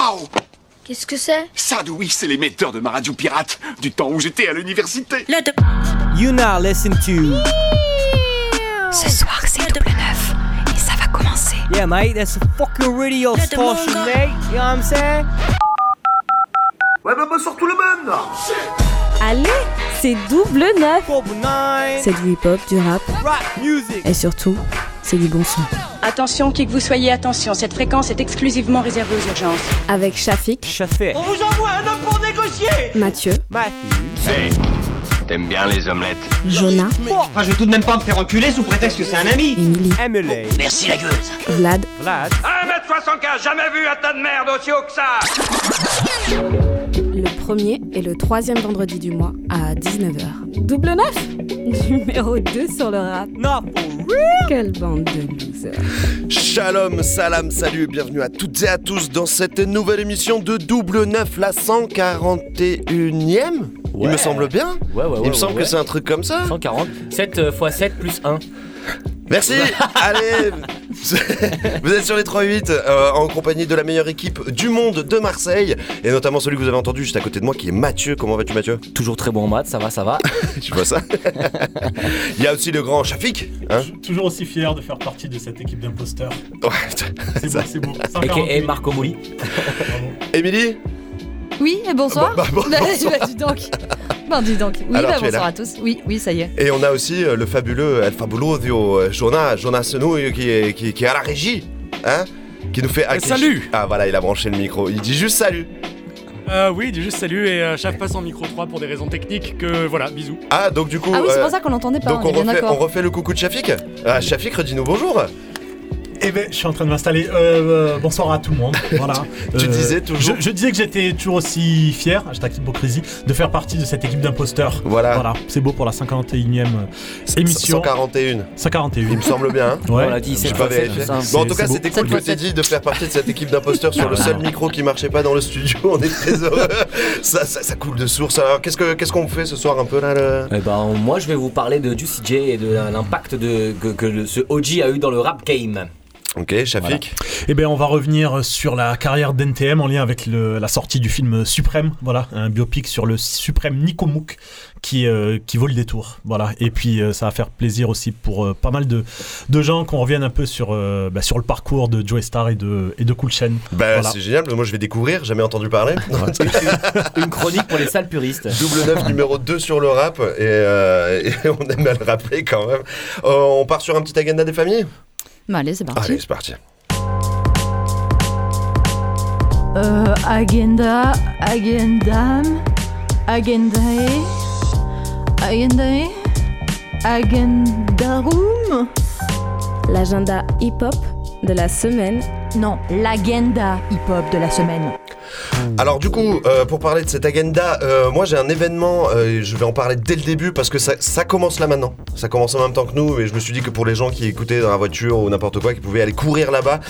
Waouh Qu'est-ce que c'est? Sadoui, c'est l'émetteur de ma radio pirate du temps où j'étais à l'université. You now listen to. Ce soir, c'est double neuf. Et ça va commencer. Yeah, mate, that's a fucking radio station, mate. You know what I'm saying? Ouais, bah bonsoir tout le monde Allez, c'est double neuf. C'est du hip-hop, du rap Rap music. et surtout, c'est du bon son. Attention, qui que vous soyez, attention, cette fréquence est exclusivement réservée aux urgences. Avec Shafik, Chaffé. vous envoie un homme pour négocier. Mathieu, Matthew. T'aimes bien les omelettes? Jonah, Enfin, je vais tout de même pas me faire enculer sous prétexte que c'est un ami. Emily, Emily. Merci la gueule Vlad, Vlad. 1m75, jamais vu un tas de merde aussi haut que ça premier et le troisième vendredi du mois à 19h. Double neuf Numéro 2 sur le rap. Real. Quelle bande de losers. Shalom, salam, salut, bienvenue à toutes et à tous dans cette nouvelle émission de Double Neuf, la 141ème Il me semble bien. Ouais, ouais, ouais. Il me semble ouais, que c'est un truc comme ça. 140. 7 x 7 plus 1. Merci. Allez, vous êtes sur les 3-8 euh, en compagnie de la meilleure équipe du monde de Marseille et notamment celui que vous avez entendu juste à côté de moi qui est Mathieu. Comment vas-tu Mathieu? Toujours très bon en maths, ça va, ça va. Tu vois ça? Il y a aussi le grand Shafik. Hein? Toujours aussi fier de faire partie de cette équipe d'imposteurs. ouais, C'est ça- beau, c'est beau. Et 148. Marco Mouli. Bravo. Émilie? Oui, et bonsoir. Bah, bah, bon, Bah, dis donc. Bon, dis donc. Oui, Alors, bah, bonsoir à tous. Oui, oui, ça y est. Et on a aussi euh, le fabuleux El Fabuloso euh, Jonas, Jonas Senouille qui est, qui, qui est à la régie, hein Qui nous fait... salut Ah voilà, il a branché le micro. Il dit juste salut. Euh, oui, dis juste salut et euh, Chaf passe en micro 3 pour des raisons techniques que voilà, bisous. Ah, donc du coup... Ah oui, c'est euh, pour ça qu'on l'entendait pas. donc on on refait, on refait le coucou de Shafik Ah, Shafik, redis-nous bonjour. Eh ben, je suis en train de m'installer. Euh, euh, bonsoir à tout le monde. Voilà. Tu Euh, disais toujours- Je, je disais que j'étais toujours aussi fier, hashtag hypocrisie, de faire partie de cette équipe d'imposteurs. Voilà. Voilà, c'est beau pour la 51ème émission. 141, 141. il me semble bien. hein Ouais. On l'a dit, J'ai 7 pas x 7 vérifié. plus 1. Bon, en tout cas, c'était cool que t'aies dit de faire partie de cette équipe d'imposteurs sur le seul micro qui marchait pas dans le studio. On est très heureux. Ça, ça, ça coule de source. Alors, qu'est-ce que qu'est-ce qu'on fait ce soir un peu là le... Eh ben, moi, je vais vous parler de Juicy J et de l'impact que, que le- ce OG a eu dans le rap game. Ok, Shafik. Eh ben, on va revenir sur la carrière d'NTM en lien avec le- la sortie du film Suprême, voilà, un biopic sur le suprême Nico Mouk qui, euh, qui vaut le détour, voilà. Et puis euh, ça va faire plaisir aussi pour euh, pas mal de, de gens qu'on revienne un peu sur, euh, bah, sur le parcours de Joe Star et de, et de Cool Chain. Bah, Voilà. c'est génial. Moi, je vais découvrir. Jamais entendu parler. Une chronique pour les sales puristes. Double 9 numéro 2 sur le rap. Et, euh, et on aime à le rappeler quand même. Euh, on part sur un petit agenda des familles? Bah, allez, c'est parti. Allez, c'est parti. Euh, agenda, agendam, agendae, agendae, agendarum. L'agenda hip-hop de la semaine. Non, l'agenda hip-hop de la semaine. Alors du coup, euh, pour parler de cet agenda, euh, moi j'ai un événement, euh, je vais en parler dès le début parce que ça, commence là maintenant. Ça commence en même temps que nous et je me suis dit que pour les gens qui écoutaient dans la voiture ou n'importe quoi, qui pouvaient aller courir là-bas,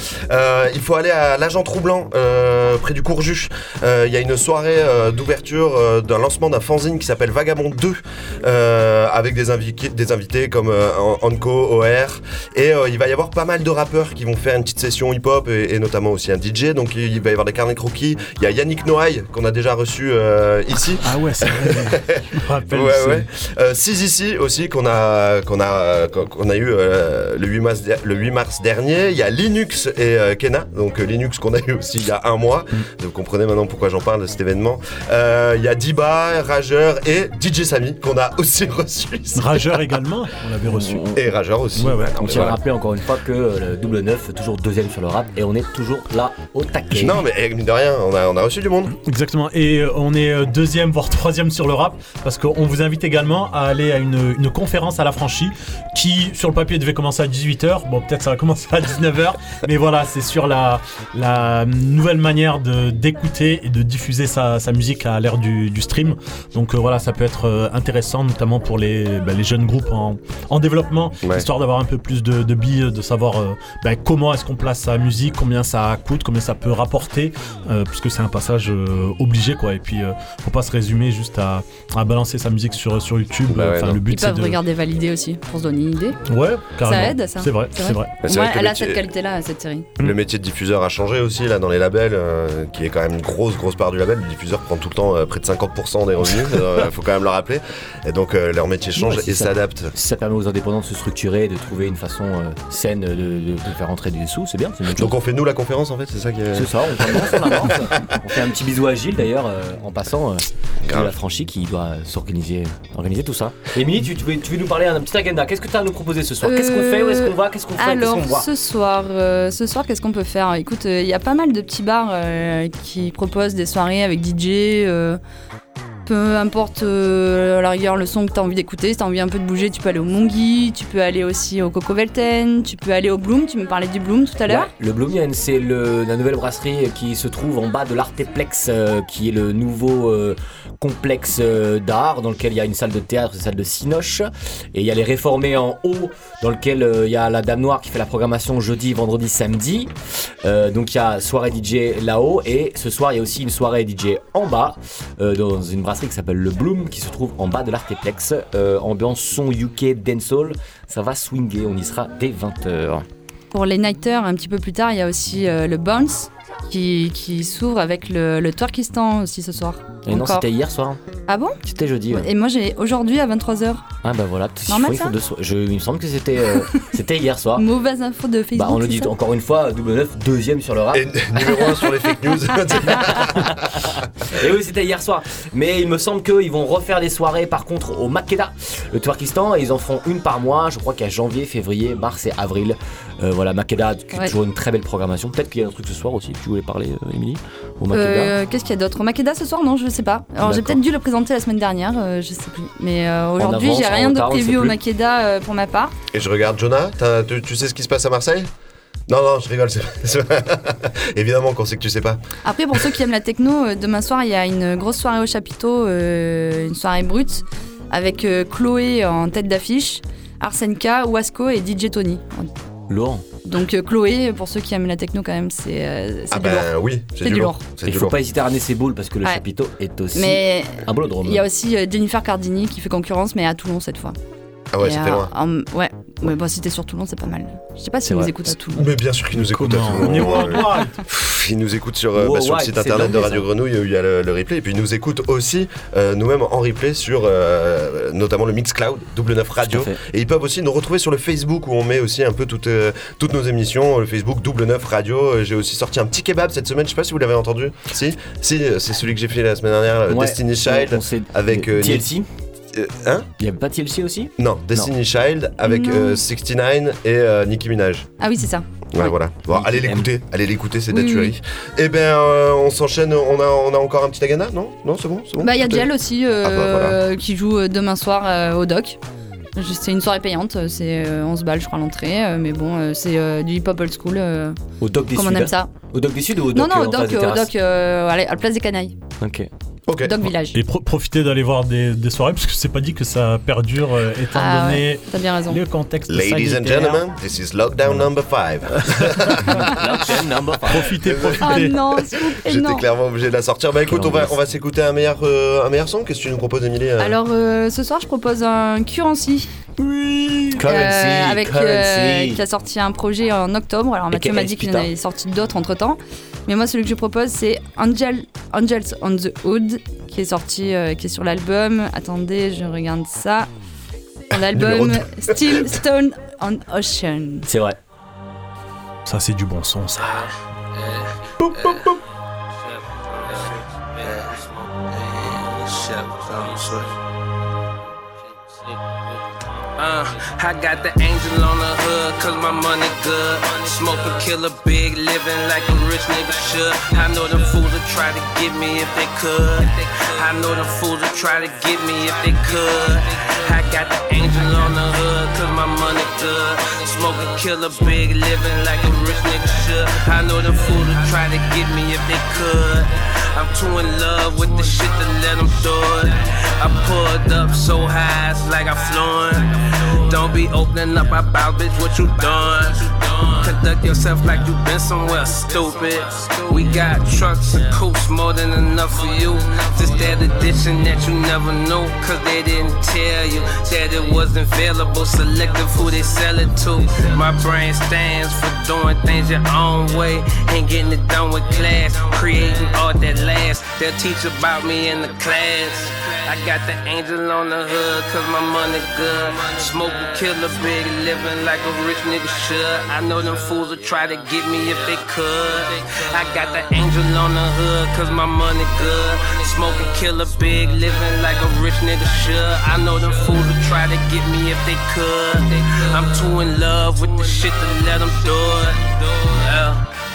il faut aller à l'agent troublant, près du Courjuche. Il y a une soirée d'ouverture d'un lancement d'un fanzine qui s'appelle Vagabond 2 euh, avec des, invités, comme Anko, OR et il va y avoir pas mal de rappeurs qui vont faire une petite session hip-hop et, et notamment aussi un DJ. Donc il va y avoir des carnets croquis. Il y a Yannick Noailles qu'on a déjà reçu euh, ici. Ah ouais, c'est vrai. je me rappelle. Ouais, ouais. Euh, Six ici aussi qu'on a qu'on a qu'on a eu euh, le 8 mars le 8 mars dernier. Il y a Linux et euh, Kena. Donc euh, Linux qu'on a eu aussi il y a un mois. Vous comprenez maintenant pourquoi j'en parle de cet événement. Euh, Il y a Diba, Rageur et DJ Samy qu'on a aussi reçu ici. Rageur également, on l'avait reçu. Et Rageur aussi. Ouais, ouais. On tient à rappeler encore une fois que le double 9 toujours deuxième sur le rap et on est toujours là au taquet. Non mais eh, mine de rien, on a, on a reçu du monde. Exactement. Et euh, on est euh, deuxième, voire troisième sur le rap, parce qu'on vous invite également à aller à une, une conférence à la franchie qui, sur le papier, devait commencer à 18h. Bon, peut-être ça va commencer à 19h, mais voilà, c'est sur la, la nouvelle manière de- d'écouter et de diffuser sa, sa musique à l'ère du, du stream. Donc euh, voilà, ça peut être intéressant, notamment pour les, bah, les jeunes groupes en, en développement, Ouais. histoire d'avoir un peu plus de, de billes, de savoir euh, bah, comment est-ce qu'on place sa musique, combien ça coûte, combien ça peut rapporter, euh, que c'est un passage euh, obligé quoi. Et puis euh, faut pas se résumer juste à, à balancer sa musique sur, sur YouTube. Bah ouais, Enfin, non. le Ils but c'est peuvent de. regarder valider aussi, pour se donner une idée. Ouais, carrément. Ça aide, ça. C'est vrai, c'est vrai. Bah, vrai que le elle a métier- cette qualité-là, cette série. Le métier de diffuseur a changé aussi là dans les labels, euh, qui est quand même une grosse grosse part du label. Le diffuseur prend tout le temps euh, près de 50% des revenus, il faut quand même le rappeler. Et donc euh, leur métier change Ouais, et s'adapte. Si ça permet aux indépendants de se structurer, de trouver une façon euh, saine de, de- de faire rentrer des sous, c'est bien. Donc on fait nous la conférence en fait, c'est ça qui est. C'est ça, on commence, on avance. on fait un petit bisou à Gilles d'ailleurs euh, en passant euh, de la franchise qui doit s'organiser organiser tout ça. Émilie, tu, tu veux, tu veux nous parler d'un petit agenda. Qu'est-ce que tu as à nous proposer ce soir? Qu'est-ce qu'on fait? Où est-ce qu'on va? Qu'est-ce qu'on fait? Alors, qu'on voit? ce soir, euh, ce soir, qu'est-ce qu'on peut faire? Écoute, il y a pas mal de petits bars euh, qui proposent des soirées avec DJ. Peu importe euh, la rigueur le son que tu as envie d'écouter, si tu as envie un peu de bouger, tu peux aller au Mongi, tu peux aller aussi au Coco Velten, tu peux aller au Bloom, tu me parlais du Bloom tout à l'heure. Ouais, le Bloomien, c'est la nouvelle brasserie qui se trouve en bas de l'Arteplex, euh, qui est le nouveau euh, complexe d'art dans lequel il y a une salle de théâtre, une salle de cinoche, et il y a les réformés en haut, dans lequel il y a la Dame Noire qui fait la programmation jeudi, vendredi, samedi. Donc il y a soirée DJ là-haut, et ce soir il y a aussi une soirée DJ en bas, dans une brasserie qui s'appelle le Bloom, qui se trouve en bas de l'Arteplex. Euh, ambiance son UK dancehall, ça va swinger, on y sera dès 20h. Pour les nighters, un petit peu plus tard, il y a aussi euh, le Bounce qui, qui s'ouvre avec le, le Twerkistan aussi ce soir. Et non, Encore. c'était hier soir. Ah bon? C'était jeudi. ouais. Et moi j'ai aujourd'hui à 23h. Ah bah voilà, il Normal, faut- il faut ça deux. Je, il me semble que c'était euh, c'était hier soir. Mauvaise info de Facebook. Bah on le c'est dit ça? encore une fois, double neuf, deuxième sur le rap. Et numéro 1 sur les fake news. Et oui, c'était hier soir. Mais il me semble qu'ils vont refaire des soirées par contre au Makeda, le Twerkistan, et ils en feront une par mois. Je crois qu'il y a janvier, février, mars et avril. Euh, voilà, Makeda, qui est Ouais. toujours une très belle programmation. Peut-être qu'il y a un truc ce soir aussi que tu voulais parler, euh, Émilie, au Makeda. Euh, Qu'est-ce qu'il y a d'autre? Au Makeda ce soir? Non, je sais pas. Alors j'ai peut-être dû le présenter la semaine dernière, euh, je sais plus. Mais euh, aujourd'hui, j'ai en rien de prévu au. Makeda euh, pour ma part. Et je regarde Jonah, tu, tu sais ce qui se passe à Marseille? Non, non, je rigole. Évidemment qu'on sait que tu sais pas. Après, pour ceux qui aiment la techno, euh, demain soir, il y a une grosse soirée au chapiteau, euh, une soirée brute, avec euh, Chloé en tête d'affiche, Arsenka, Wasco et DJ Tony. Lourd. Donc euh, Chloé, pour ceux qui aiment la techno quand même, c'est euh, c'est Ah du ben lourd. oui, C'est du lourd. C'est Il du faut lourd. pas hésiter à ramener ses boules parce que le Ouais. chapiteau est aussi Mais un bolodrome. il y a aussi euh, Jennifer Cardini qui fait concurrence, mais à Toulon cette fois. Ah ouais, Et, euh, loin. en- ouais, ouais bah, si t'es sur Toulon, c'est pas mal. Je sais pas si C'est ils nous écoutent à Toulon. Mais bien sûr qu'ils nous écoutent à Comment tout le On est moment, worldwide. pff, Ils nous écoutent sur, euh, bah, Wow, sur le site internet de Radio ça. Grenouille où il y a le, le replay. Et puis ils nous écoutent aussi, euh, nous-mêmes en replay, sur euh, notamment le Mixcloud, Double 9 Radio. Et ils peuvent aussi nous retrouver sur le Facebook où on met aussi un peu toutes, euh, toutes nos émissions. Le Facebook Double 9 Radio. J'ai aussi sorti un petit kebab cette semaine. Je sais pas si vous l'avez entendu. Si, si, c'est celui que j'ai fait la semaine dernière, Ouais. Destiny Child. avec, euh, TLC. Euh, hein Il y avait pas TLC aussi Non, Destiny Child avec Non. euh, 69 et euh, Nicki Minaj. Ah oui, c'est ça. Ouais, Ouais. voilà. Bon, Nicki allez l'écouter, allez l'écouter, c'est de la Oui, tuerie. Et ben, euh, on s'enchaîne. On a, on a encore un petit agenda, non? Non, c'est bon, c'est bon. Bah, il y a Tout est- Dial aussi euh, Ah bah, voilà. qui joue euh, demain soir euh, au doc. Je- C'est une soirée payante, c'est euh, 11 balles je crois l'entrée, euh, mais bon, euh, c'est euh, du hip-hop old school, euh, Au Doc des comme on Suds. aime ça. Au Doc des Suds ou au Non, Doc non, euh, au en face doc, des au terrasses doc, euh, allez, à la place des canailles, Ok. Ok. doc village. Et pro- profitez d'aller voir des, des soirées parce que c'est pas dit que ça perdure euh, étant Ah donné ouais, t'as bien raison. le contexte Ladies and sanitaire. gentlemen, this is lockdown number 5. Lockdown number five. Profitez, Oh profitez. plaît, J'étais clairement obligé de la sortir. Bah écoute, on va, on va s'écouter un meilleur, euh, un meilleur son. Qu'est-ce que tu nous proposes, Émilie euh Alors euh, ce soir, je propose un Currency. Currency, Euh, avec euh, currency. qui a sorti un projet en octobre. Alors Mathieu m'a dit qu'il en avait sorti d'autres entre temps. Mais moi celui que je propose c'est Angel, Angels on the Hood qui est sorti, euh, qui est sur l'album. Attendez, je regarde ça. L'album. Still Stone on Ocean. C'est vrai. Ça, c'est du bon son, ça. Uh, I got the angel on the hood, cause my money good. Smoking killer big, living like a rich nigga should. I know them fools would try to get me if they could. I know them fools would try to get me if they could. I got the angel on the hood, cause my money good. Smoking killer big, living like a rich nigga should. I know them fools would try to get me if they could. I'm too in love with the shit to let them do it. I pulled up so high, it's like I'm flying. Don't be opening up about bitch what you doing. Conduct yourself like you been somewhere stupid. We got trucks and coupes more than enough for you. Just that addition that you never knew. Cause they didn't tell you that it wasn't available. Selective who they sell it to. My brain stands for doing things your own way. And getting it done with class. Creating all that last. They'll teach about me in the class. I got the angel on the hood, cause my money good. Smoke a killer big, living like a rich nigga should. I know them fools will try to get me if they could. I got the angel on the hood, cause my money good. Smoke a killer big, living like a rich nigga should. I know them fools will try to get me if they could. I'm too in love with the shit to let them do it. Yeah.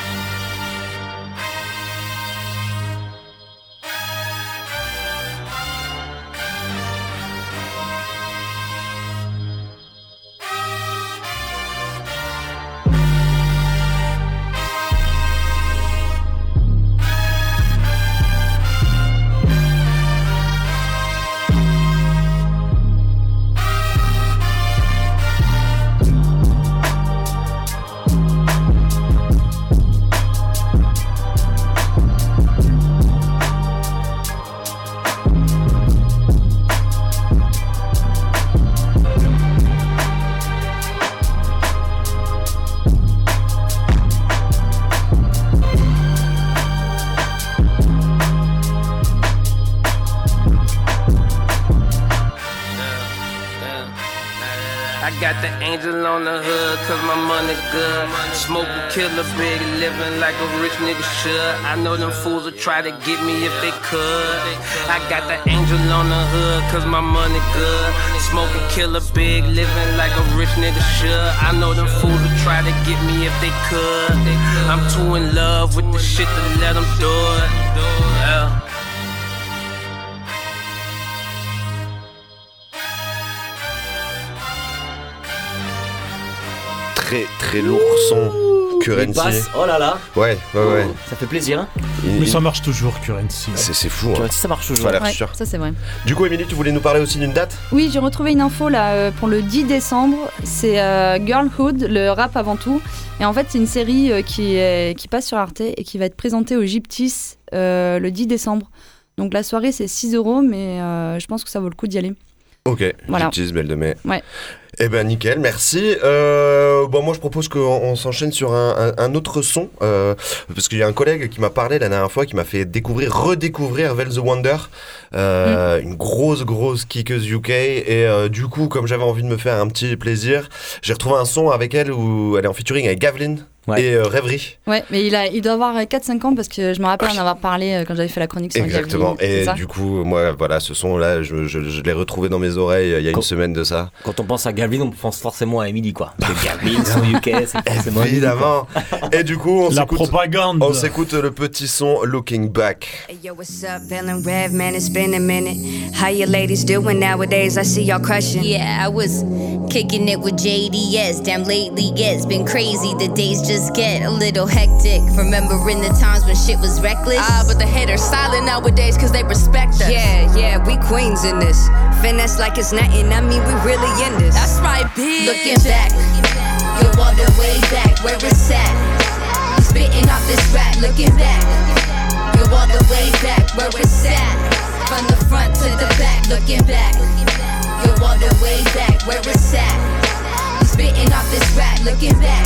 I got the angel on the hood, cause my money good. Smoke a killer big, living like a rich nigga should. I know them fools will try to get me if they could. I got the angel on the hood, cause my money good. Smoke a killer big, living like a rich nigga should. I know them fools will try to get me if they could. I'm too in love with the shit to let them do it. Très très lourd son. Currency. Il passe, oh là là. Ouais, ouais, ouais. Ça fait plaisir. Hein Mais ça marche toujours, Currency. C'est c'est fou. Hein. Currency, ça marche toujours. Ça a l'air Ouais, sûr. ça c'est vrai. Du coup, Émilie, tu voulais nous parler aussi d'une date? Oui, j'ai retrouvé une info là euh, pour le 10 décembre. C'est euh, Girlhood, le rap avant tout. Et en fait, c'est une série euh, qui, est- qui passe sur Arte et qui va être présentée au Gyptis euh, le 10 décembre. Donc la soirée, c'est 6 euros, mais euh, je pense que ça vaut le coup d'y aller. Ok, Voilà. Gypsies, Belle de Mai. Ouais. Eh ben nickel, merci. Euh, bon, moi je propose qu'on on s'enchaîne sur un, un- un autre son, euh, parce qu'il y a un collègue qui m'a parlé la dernière fois, qui m'a fait découvrir, redécouvrir Vel the Wonder, euh, une grosse grosse kickeuse UK, et euh, du coup comme j'avais envie de me faire un petit plaisir, j'ai retrouvé un son avec elle où elle est en featuring avec Gavlin et euh, Rêverie. Ouais, mais il, a, il doit avoir 4-5 ans parce que je me rappelle en avoir parlé euh, quand j'avais fait la chronique sur Exactement. C'est Et du coup, moi, voilà, ce son-là, je, je- je l'ai retrouvé dans mes oreilles euh, il y a une semaine de ça. Quand on pense à Gavin, on pense forcément à Emily, quoi. Que Gavin, son UK, c'est forcément Emily, Évidemment. Et du coup, on La s'écoute. propagande. On s'écoute le petit son Looking Back. Hey, yo, what's up? Feeling rev, man. It's been a minute. How you ladies doing nowadays? I see y'all crushing. Yeah, I was kicking it with JDS. Damn, lately yeah, it's been crazy. The days just get a little hectic. Remembering the times when shit was reckless. Ah, but the haters silent nowadays cause they respect us. Yeah, yeah, we queens in this. Finesse like it's nothing. I mean, we really in this. That's right, bitch. Looking back, go all the way back where it's at. Spitting off this rap, looking back, go all the way back where it's at. From the front to the back, looking back, go all the way back where it's at. Spitting off this rap, looking back,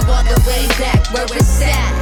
go all the way back where it's at.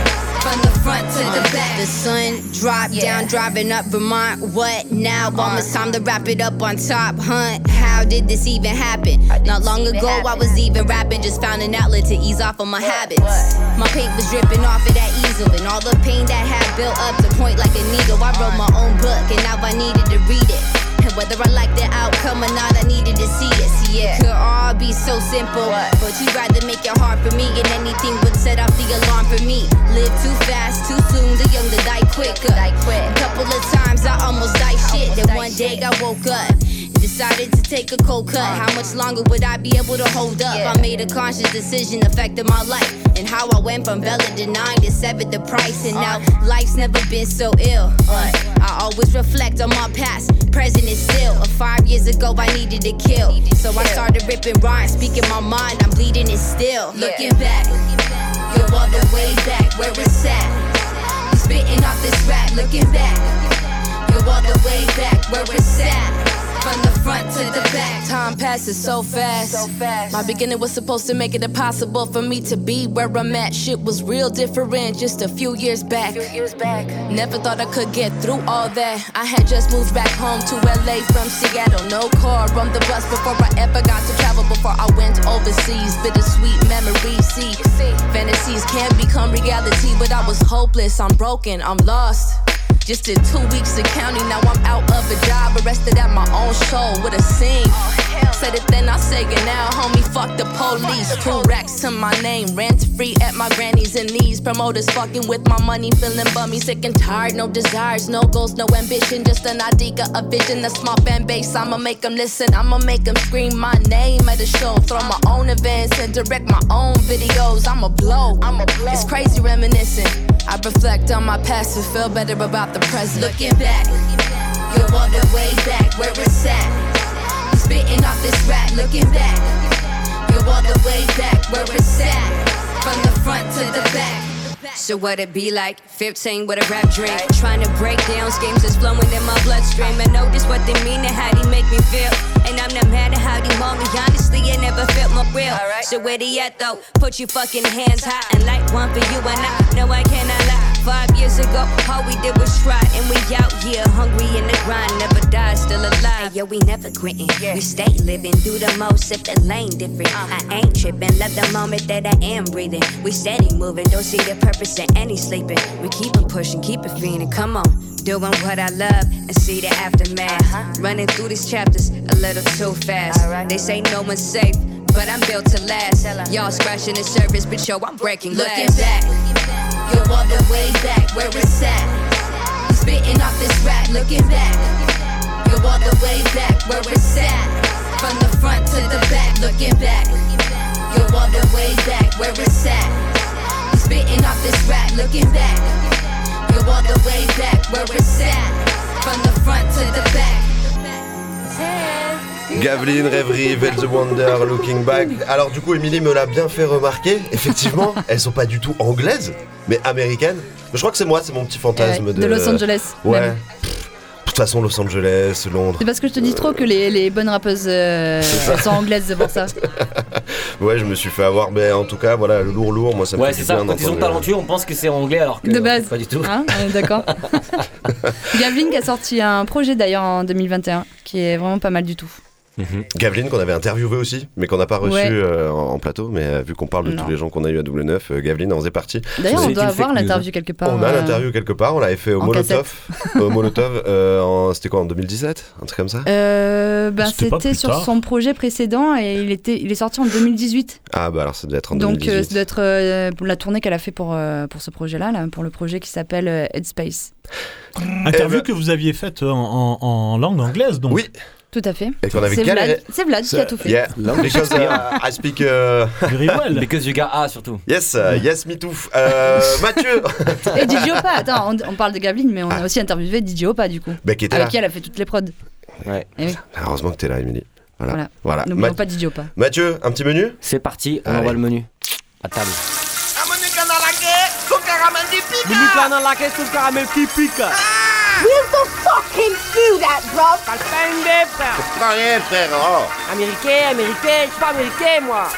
From the front to the back. The sun dropped down, driving up Vermont. What now? Uh-huh. Almost time to wrap it up on top, hunt. How did this even happen? Not long ago, I was even rapping, just found an outlet to ease off of my habits. My paint was dripping off of that easel, and all the pain that had built up to point like a needle. I wrote my own book, and now I needed to read it. Whether I like the outcome or not, I needed to see it. See, it could all be so simple, but you'd rather make it hard for me, and anything would set off the alarm for me. Live too fast, too soon, the young to die quicker. A couple of times I almost died shit, then one day I woke up. Decided to take a cold cut. How much longer would I be able to hold up? I made a conscious decision affecting my life and how I went from Bella to nine to seven the price, and now life's never been so ill. Uh, I always reflect on my past, present is still. Uh, five years ago, I needed to kill, so I started ripping rhymes, speaking my mind. I'm bleeding it still. Looking back, you're all the way back where it's at. Spitting off this rap, looking back. You're all the way back where it's at. From the front to the back. Time passes so fast. so fast. My beginning was supposed to make it impossible for me to be where I'm at. Shit was real different just a few years back. Few years back. Never thought I could get through all that. I had just moved back home to LA from Seattle. No car on the bus before I ever got to travel. Before I went overseas, bittersweet memories. See, fantasies can become reality, but I was hopeless. I'm broken. I'm lost. Just did two weeks of county, now I'm out of a job, arrested at my own show with a scene. Oh, Said it then, I say it now, homie. Fuck the police. Two racks to my name, rent free at my granny's and knees. Promoters fucking with my money, feeling bummy, sick and tired. No desires, no goals, no ambition, just an idea, a vision, a small fan base. I'ma make them listen, I'ma make them scream my name at a show. Throw my own events and direct my own videos. I'ma blow, I'ma blow. It's crazy reminiscing. I reflect on my past and feel better about the present. Looking back, you're all the way back where it's at. Spitting off this rap, looking back. You're all the way back where it's at. From the front to the back. So what it be like? 15 with a rap drink. Trying to break down schemes that's flowing in my bloodstream. And notice what they mean and how they make me feel. And I'm not mad at how they want me. Honestly, it never felt more real. So where they at though? Put your fucking hands high and light one for you and I. No, I cannot lie. Five years ago, all we did was try. And we out here hungry in the grind. Never die, still alive. Yo, we never quitting. We stay living, do the most if the lane different. I ain't tripping, love the moment that I am breathing. We steady moving, don't see the purpose in any sleeping. We keep on pushing, keep it feeling. Come on, doing what I love and see the aftermath. Uh-huh. Running through these chapters a little too fast. They say no one's safe. But I'm built to last. Y'all scratching the surface, but yo, I'm breaking glass. Looking back, you're all the way back where it's at. Spitting off this rap, looking back. You're all the way back where it's at. From the front to the back, looking back. You're all the way back where it's at. Spitting off this rap, looking back. You're all the way back where it's at. Gaveline, Rêverie, Vel the Wonder, Looking Back. Alors du coup, Emily me l'a bien fait remarquer. Effectivement, elles sont pas du tout anglaises, mais américaines. Je crois que c'est moi, c'est mon petit fantasme Ouais, de... de Los Angeles, Ouais. même. De toute façon, Los Angeles, Londres. C'est parce que je te dis trop que les, les bonnes rappeuses euh, C'est ça. sont anglaises, c'est pour ça. Ouais, je me suis fait avoir, mais en tout cas, voilà, le lourd lourd, moi ça me Ouais, fait c'est du ça, bien quand ils sont talentueux, on pense que c'est anglais alors que De base. pas du tout. Hein, d'accord. Gavin qui a sorti un projet d'ailleurs en 2021 qui est vraiment pas mal du tout. Gaveline qu'on avait interviewé aussi, mais qu'on n'a pas reçu Ouais. euh, en, en plateau, mais euh, vu qu'on parle de Non. tous les gens qu'on a eu à double neuf, euh, Gaveline en faisait partie. D'ailleurs, on doit avoir l'interview quelque part. On a euh, l'interview quelque part, on l'avait fait au en Molotov. au Molotov, euh, c'était quoi en 2017 Un truc comme ça? Euh, ben, C'était sur tard. son projet précédent et il, était, il est sorti en 2018. Ah bah alors ça devait être en Donc, 2018. euh, ça doit être euh, pour la tournée qu'elle a fait pour, euh, pour ce projet-là, là, pour le projet qui s'appelle euh, Headspace. Interview que vous aviez faite en, en- en langue anglaise, donc. Oui. Tout à fait. Et qu'on avait C'est galéré. Vlad, c'est Vlad qui a tout fait. Yeah, because uh, I speak. Uh... Because you got A surtout. Yes, uh, yes, me too. Euh, Mathieu Et DJ Opa, attends, on, on parle de Gavlin, mais on a aussi interviewé DJ Opa du coup. Bah, qui était avec là. qui elle a fait toutes les prods. Ouais. Et oui, Heureusement que t'es là, Emily. Voilà. voilà. voilà. N'oublions Ma- pas DJ Opa. Mathieu, un petit menu C'est parti, on Allez. envoie le menu. À table. Dominicana la que sul caramel qui pique. Will the fucking do that, bro? rien, frère. Américain, américain, je suis pas américain, moi.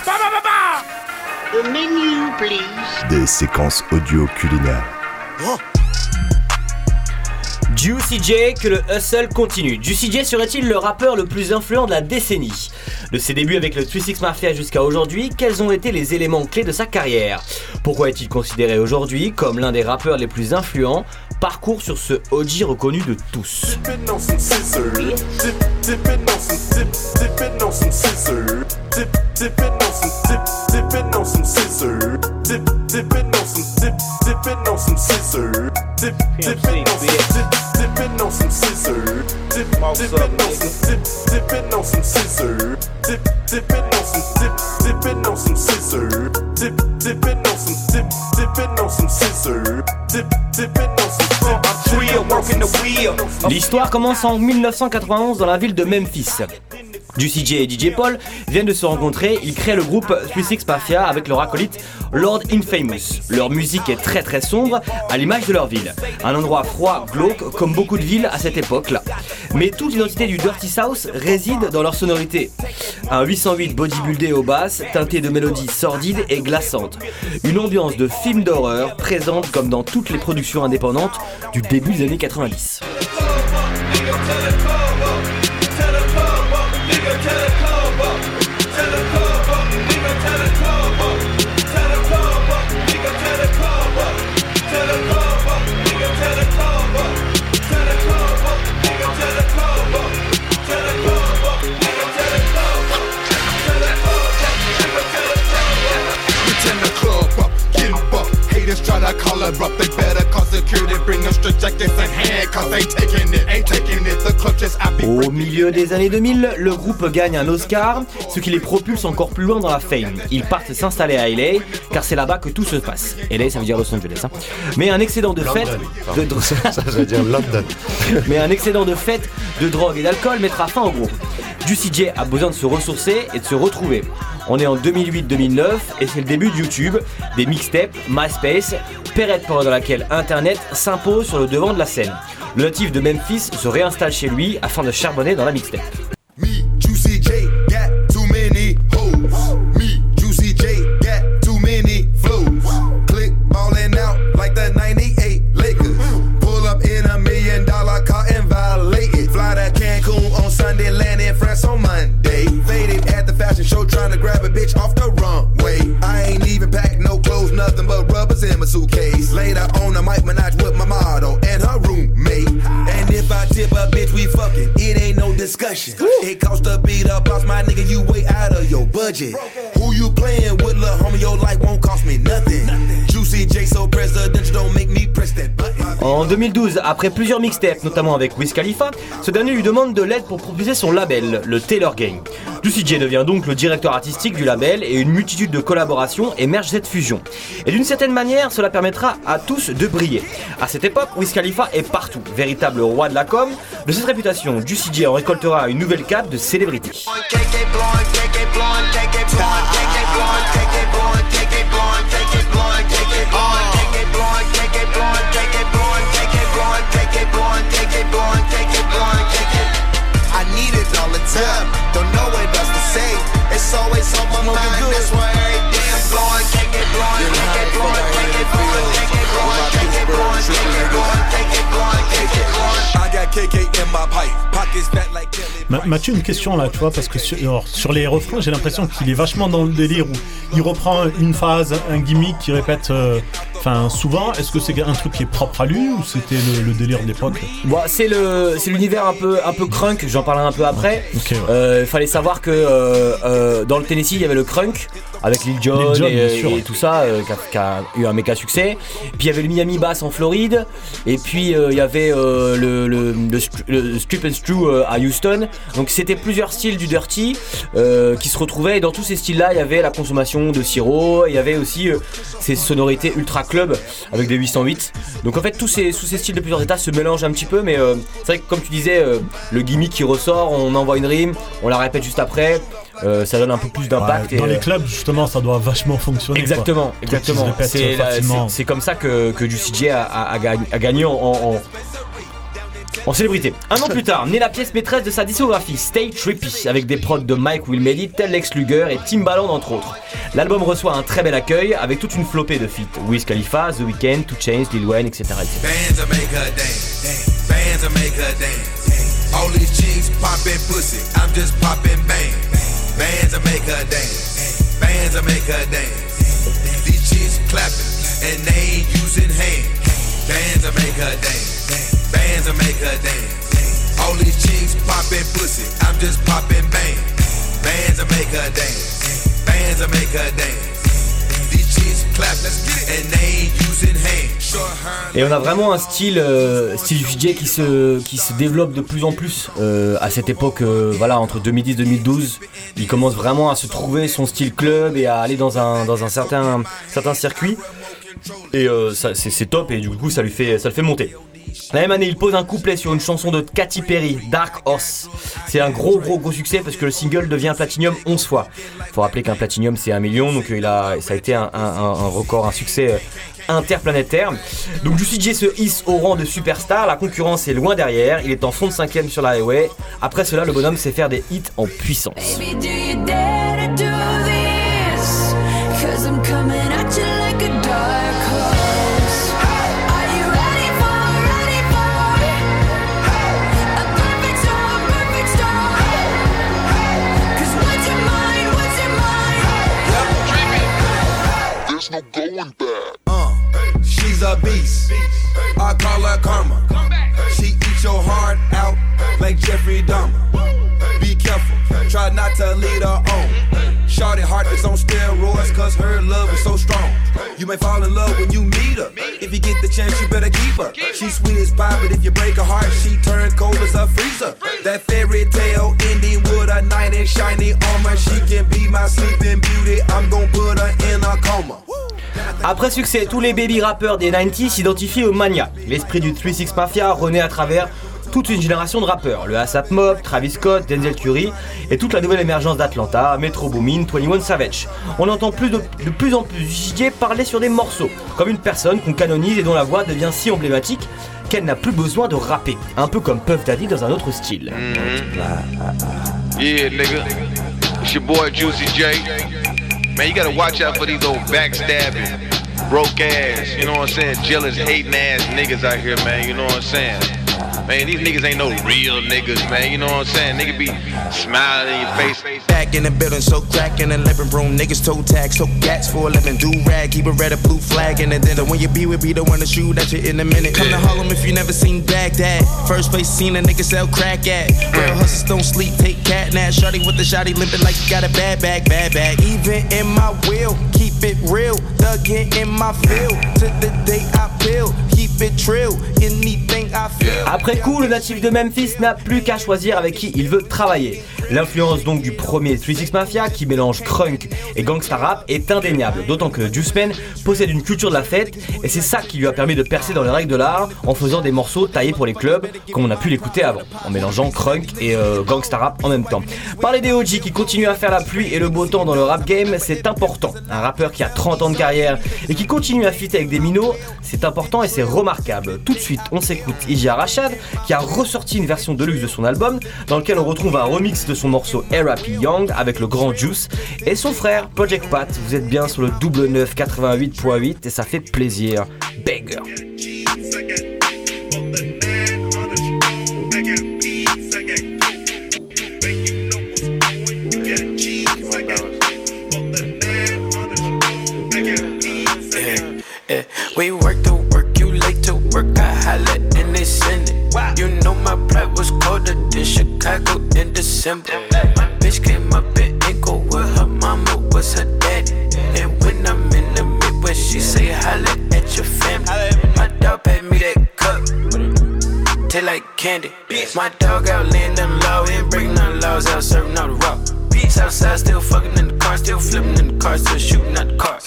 The menu, please. Des séquences audio culinaires. Juicy J, que le hustle continue. Juicy J serait-il le rappeur le plus influent de la décennie? De ses débuts avec le 36 Mafia jusqu'à aujourd'hui, quels ont été les éléments clés de sa carrière? Pourquoi est-il considéré aujourd'hui comme l'un des rappeurs les plus influents? Parcours sur ce OG reconnu de tous. Dipping on some scissors. Dip, dipping on some dip, dipping on some scissors. dip, dipping on some dip, dipping on some scissor, dip, dipping on some dip, dipping on some scissor, dip, dipping on some dip, dipping on some scissor, dip, dipping on some dip, dipping on some scissor, dip, dipping on some dip, dipping on some scissor, dip, dipping on some dip, dipping on some scissor, dip, dipping on some dip, working the wheel. L'histoire commence en 1991 dans la ville de Memphis. Juicy J et DJ Paul viennent de se rencontrer, ils créent le groupe 36 Mafia avec leur acolyte Lord Infamous. Leur musique est très très sombre, à l'image de leur ville. Un endroit froid, glauque, comme beaucoup de villes à cette époque-là. Mais toute l'identité du Dirty South réside dans leur sonorité. Un 808 bodybuildé aux basses, teinté de mélodies sordides et glaçantes. Une ambiance de film d'horreur présente comme dans toutes les productions indépendantes du début des années 90. Au milieu des années 2000, le groupe gagne un Oscar, ce qui les propulse encore plus loin dans la fame. Ils partent s'installer à LA, car c'est là-bas que tout se passe. LA, ça veut dire Los Angeles. Hein. Mais un excédent de fête, de ça veut dire London. Mais un excédent de fête, de drogue et d'alcool mettra fin au groupe. Juicy J a besoin de se ressourcer et de se retrouver. On est en 2008-2009 et c'est le début de YouTube, des mixtapes, MySpace, période pendant laquelle Internet s'impose sur le devant de la scène. Le natif de Memphis se réinstalle chez lui afin de charbonner dans la mixtape. no clothes, nothing but rubbers in my suitcase. Later on, I might manage with my model. Discussion. It cost a beat up, boss, my nigga, you way out of your budget. Who you playing with, little homie, your life won't cost me nothing. Juicy J so presidential, don't make me press that button. En 2012, après plusieurs mixtapes, notamment avec Wiz Khalifa, ce dernier lui demande de l'aide pour proposer son label, le Taylor Gang. Juicy J devient donc le directeur artistique du label et une multitude de collaborations émerge cette fusion. Et d'une certaine manière, cela permettra à tous de briller. À cette époque, Wiz Khalifa est partout, véritable roi de la com. De cette réputation, Juicy J en récoltera une nouvelle cape de célébrité. Mathieu, une question là, tu vois, parce que sur, sur les refrains, j'ai l'impression qu'il est vachement dans le délire où il reprend une phase, un gimmick qu'il répète euh, enfin souvent. Est-ce que c'est un truc qui est propre à lui ou c'était le, délire de l'époque? Bon, C'est l'univers un peu, un peu crunk, j'en parlerai un peu après. Il euh, fallait savoir que euh, dans le Tennessee, il y avait le crunk avec Lil Jon, et, tout ça, qui a, eu un méga succès. Puis il y avait le Miami Bass en Floride, et puis il y avait le, le, le, Strip and Strew à Houston. Donc c'était plusieurs styles du dirty euh, qui se retrouvaient et dans tous ces styles-là, il y avait la consommation de sirop, il y avait aussi euh, ces sonorités ultra club avec des 808. Donc en fait, tous ces, ces styles de plusieurs états se mélangent un petit peu, mais euh, c'est vrai que comme tu disais, le gimmick qui ressort, on envoie une rime, on la répète juste après. Ça donne un peu plus d'impact. dans les clubs, justement, ça doit vachement fonctionner. Exactement, exactement. C'est comme ça que, que Juicy J a, gagné en, en célébrité. Un an plus tard, naît la pièce maîtresse de sa discographie, Stay Trippy, avec des prods de Mike Will Made It, Lex Luger et Timbaland entre autres. L'album reçoit un très bel accueil avec toute une flopée de feats. Wiz Khalifa, The Weeknd, Two Chainz, Lil Wayne, etc. All Bands that make her dance, bands that make her dance. These chicks clappin' and they ain't using hands. Bands that make her dance. bands to make her dance. All these chicks poppin' pussy, I'm just poppin' bang. Bands will make her dance. Bands will make her dance. Et on a vraiment un style, euh, DJ qui se, qui se développe de plus en plus euh, à cette époque, euh, voilà, entre 2010-2012. Il commence vraiment à se trouver son style club et à aller dans un, certain, circuit. Et euh, c'est, c'est top et du coup ça lui fait, ça le fait monter. La même année, il pose un couplet sur une chanson de Katy Perry, Dark Horse. C'est un gros gros gros succès parce que le single devient platinum 11 fois. Faut rappeler qu'un platinum c'est un million, donc il a, ça a été un, record, un succès euh, interplanétaire. Donc Juicy J se hisse au rang de superstar, la concurrence est loin derrière, il est en fond de cinquième sur la highway. Après cela, le bonhomme sait faire des hits en puissance. Beast. I call her karma. She eats your heart out like Jeffrey Dahmer. Be careful, try not to lead her on. Shorty heart is on steroids cause her love is so strong. You may fall in love when you meet her. If you get the chance, you better keep her. She's sweet as pie, but if you break her heart, she turn cold as a freezer. That fairy tale ending with a knight in shiny armor. She can be my sleeping beauty. I'm gonna put her in a coma. Après succès, tous les baby rappeurs des 90s s'identifient au Mania. L'esprit du 3-6 Mafia renaît à travers toute une génération de rappeurs. Le ASAP Mob, Travis Scott, Denzel Curry et toute la nouvelle émergence d'Atlanta, Metro Boomin, 21 Savage. On entend plus de, plus en plus DJ parler sur des morceaux, comme une personne qu'on canonise et dont la voix devient si emblématique qu'elle n'a plus besoin de rapper. Un peu comme Puff Daddy dans un autre style. Yeah, nigga. It's your boy Juicy J. Man, you gotta watch out for these old backstabbing, broke ass, you know what I'm saying? Jealous, hating ass niggas out here, man, you know what I'm saying? Man, these niggas ain't no real niggas, man, you know what I'm saying? Nigga be smiling in your face. Back in the building, so crack in the living room. Niggas toe tag, so gats for a living. Do rag, keep a red or blue flag in the dinner. When you be with me, the one to shoot at you in a minute. Come to Harlem if you never seen Baghdad. First place seen a nigga sell crack at. Real hustlers don't sleep, take cat nap. Shotty with the shotty limping like you got a bad bag, bad bag. Even in my will, keep it real. Thuggin' in my field. To the day I peel, Après coup, le natif de Memphis n'a plus qu'à choisir avec qui il veut travailler. L'influence donc du premier 3-6 Mafia qui mélange crunk et gangsta rap est indéniable, d'autant que Juice Man possède une culture de la fête et c'est ça qui lui a permis de percer dans les règles de l'art en faisant des morceaux taillés pour les clubs comme on a pu l'écouter avant, en mélangeant crunk et euh, gangsta rap en même temps. Parler des OG qui continuent à faire la pluie et le beau temps dans le rap game, c'est important. Un rappeur qui a 30 ans de carrière et qui continue à fitter avec des minots, c'est important et c'est remarquable. Tout de suite, on s'écoute Ija Rashad qui a ressorti une version deluxe de son album dans lequel on retrouve un remix de son morceau R.A.P. Young avec le grand Juice et son frère Project Pat. Vous êtes bien sur le double 9 88.8 et ça fait plaisir. Banger. You know my pride was colder than Chicago in December. My bitch came up in ankle where her mama was her daddy. And when I'm in the Midwest, she say holla at your family. My dog paid me that cup. Taste like candy. Bitch. My dog out down low, ain't breaking none laws out serving all the rock. Outside, still fucking in the car, still flipping in the car, still shooting at the car.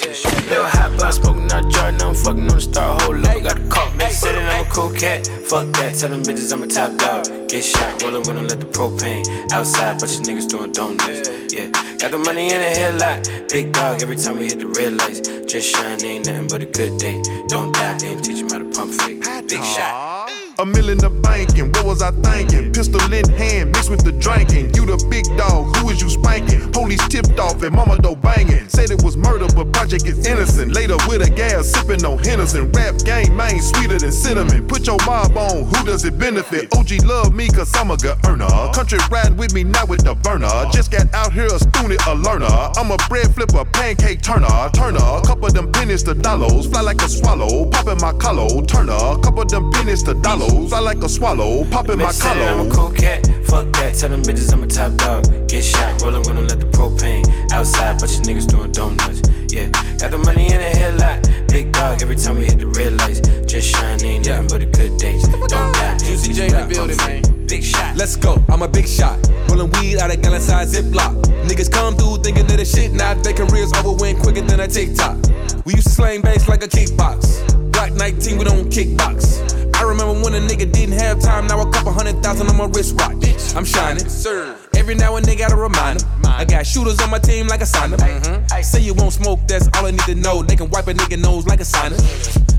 Little hot box smoking out jar, now I'm fucking on the star. Hold up, got a call. Man, said that I'm a cool cat. Fuck that, tell them bitches I'm a top dog. Get shot, rollin' when I let the propane outside, bunch of niggas doing donuts. Yeah, got the money in the headlight. Big dog, every time we hit the red lights. Just shine, ain't nothing but a good day. Don't die, they ain't teach him how to pump fake. Big shot. A million the banking, what was I thinking? Pistol in hand, mixed with the drinking. You the big dog, who is you spanking? Police tipped off and mama though banging. Said it was murder, but project is innocent. Later with a gas, sipping on Henderson. Rap game, man, sweeter than cinnamon. Put your mob on, who does it benefit? OG love me, cause I'm a good earner. Country ride with me, not with the burner. Just got out here a student, a learner. I'm a bread flipper, pancake turner. Turner, a couple of them pennies to dollars. Fly like a swallow, popping my collar. Turner, couple them pennies to dollars. Follows. I like a swallow, pop in my collar. I'm collar. a cool cat. Fuck that. Tell them bitches I'm a top dog. Get shot, rollin' with them, let the propane. Outside, bunch of niggas doing donuts. Yeah, got the money in the headlight. Big dog every time we hit the red lights. Just shine, ain't nothing but a good days. Don't die. Juicy J in the building, man. Big shot. Let's go, I'm a big shot. Rolling weed out of gallon size Ziploc. Niggas come through thinking that the shit now. They careers over win quicker than a TikTok. We used to slang bass like a kickbox. Black 19, we don't kickbox. I remember when a nigga didn't have time, now a couple hundred thousand on my wrist, wristwatch. I'm shining, sir. Every now and then got a reminder. I got shooters on my team like a signer. I mm-hmm. say you won't smoke, that's all I need to know. They can wipe a nigga nose like a signer.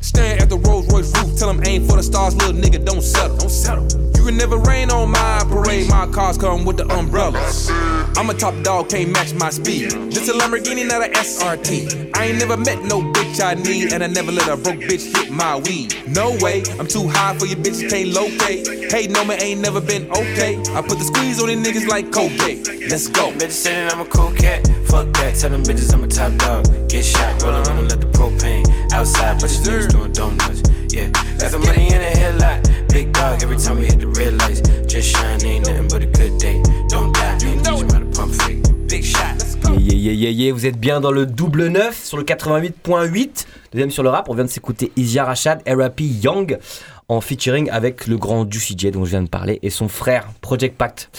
Stand at the Rolls Royce roof, tell them aim for the stars, little nigga, don't settle. Don't settle. You can never rain on my parade, my cars come with the umbrellas. I'm a top dog, can't match my speed. This a Lamborghini, not a SRT. I ain't never met no bitch I need, and I never let a broke bitch hit my weed. No way, I'm too high for your bitches, can't locate. Hey, no man ain't never been okay. I put the squeeze on these niggas like Colgate. Let's go. Bitches say that I'm a cool cat. Fuck that. Tell them bitches I'm a top dog. Get shot, rollin' on them, let the propane. Outside, bunch of niggas doing donuts. Yeah, got the money in the headlight. Big dog every time we hit the red lights. Just shine, ain't nothing but a good day. Don't die, ain't teach me how to pump fake. Big shot. Yeah, yeah, yeah, yeah, vous êtes bien dans le double 9 sur le 88.8. Deuxième sur le rap, on vient de s'écouter Izia Rashad, RAP Young en featuring avec le grand Juicy J dont je viens de parler et son frère Project Pact.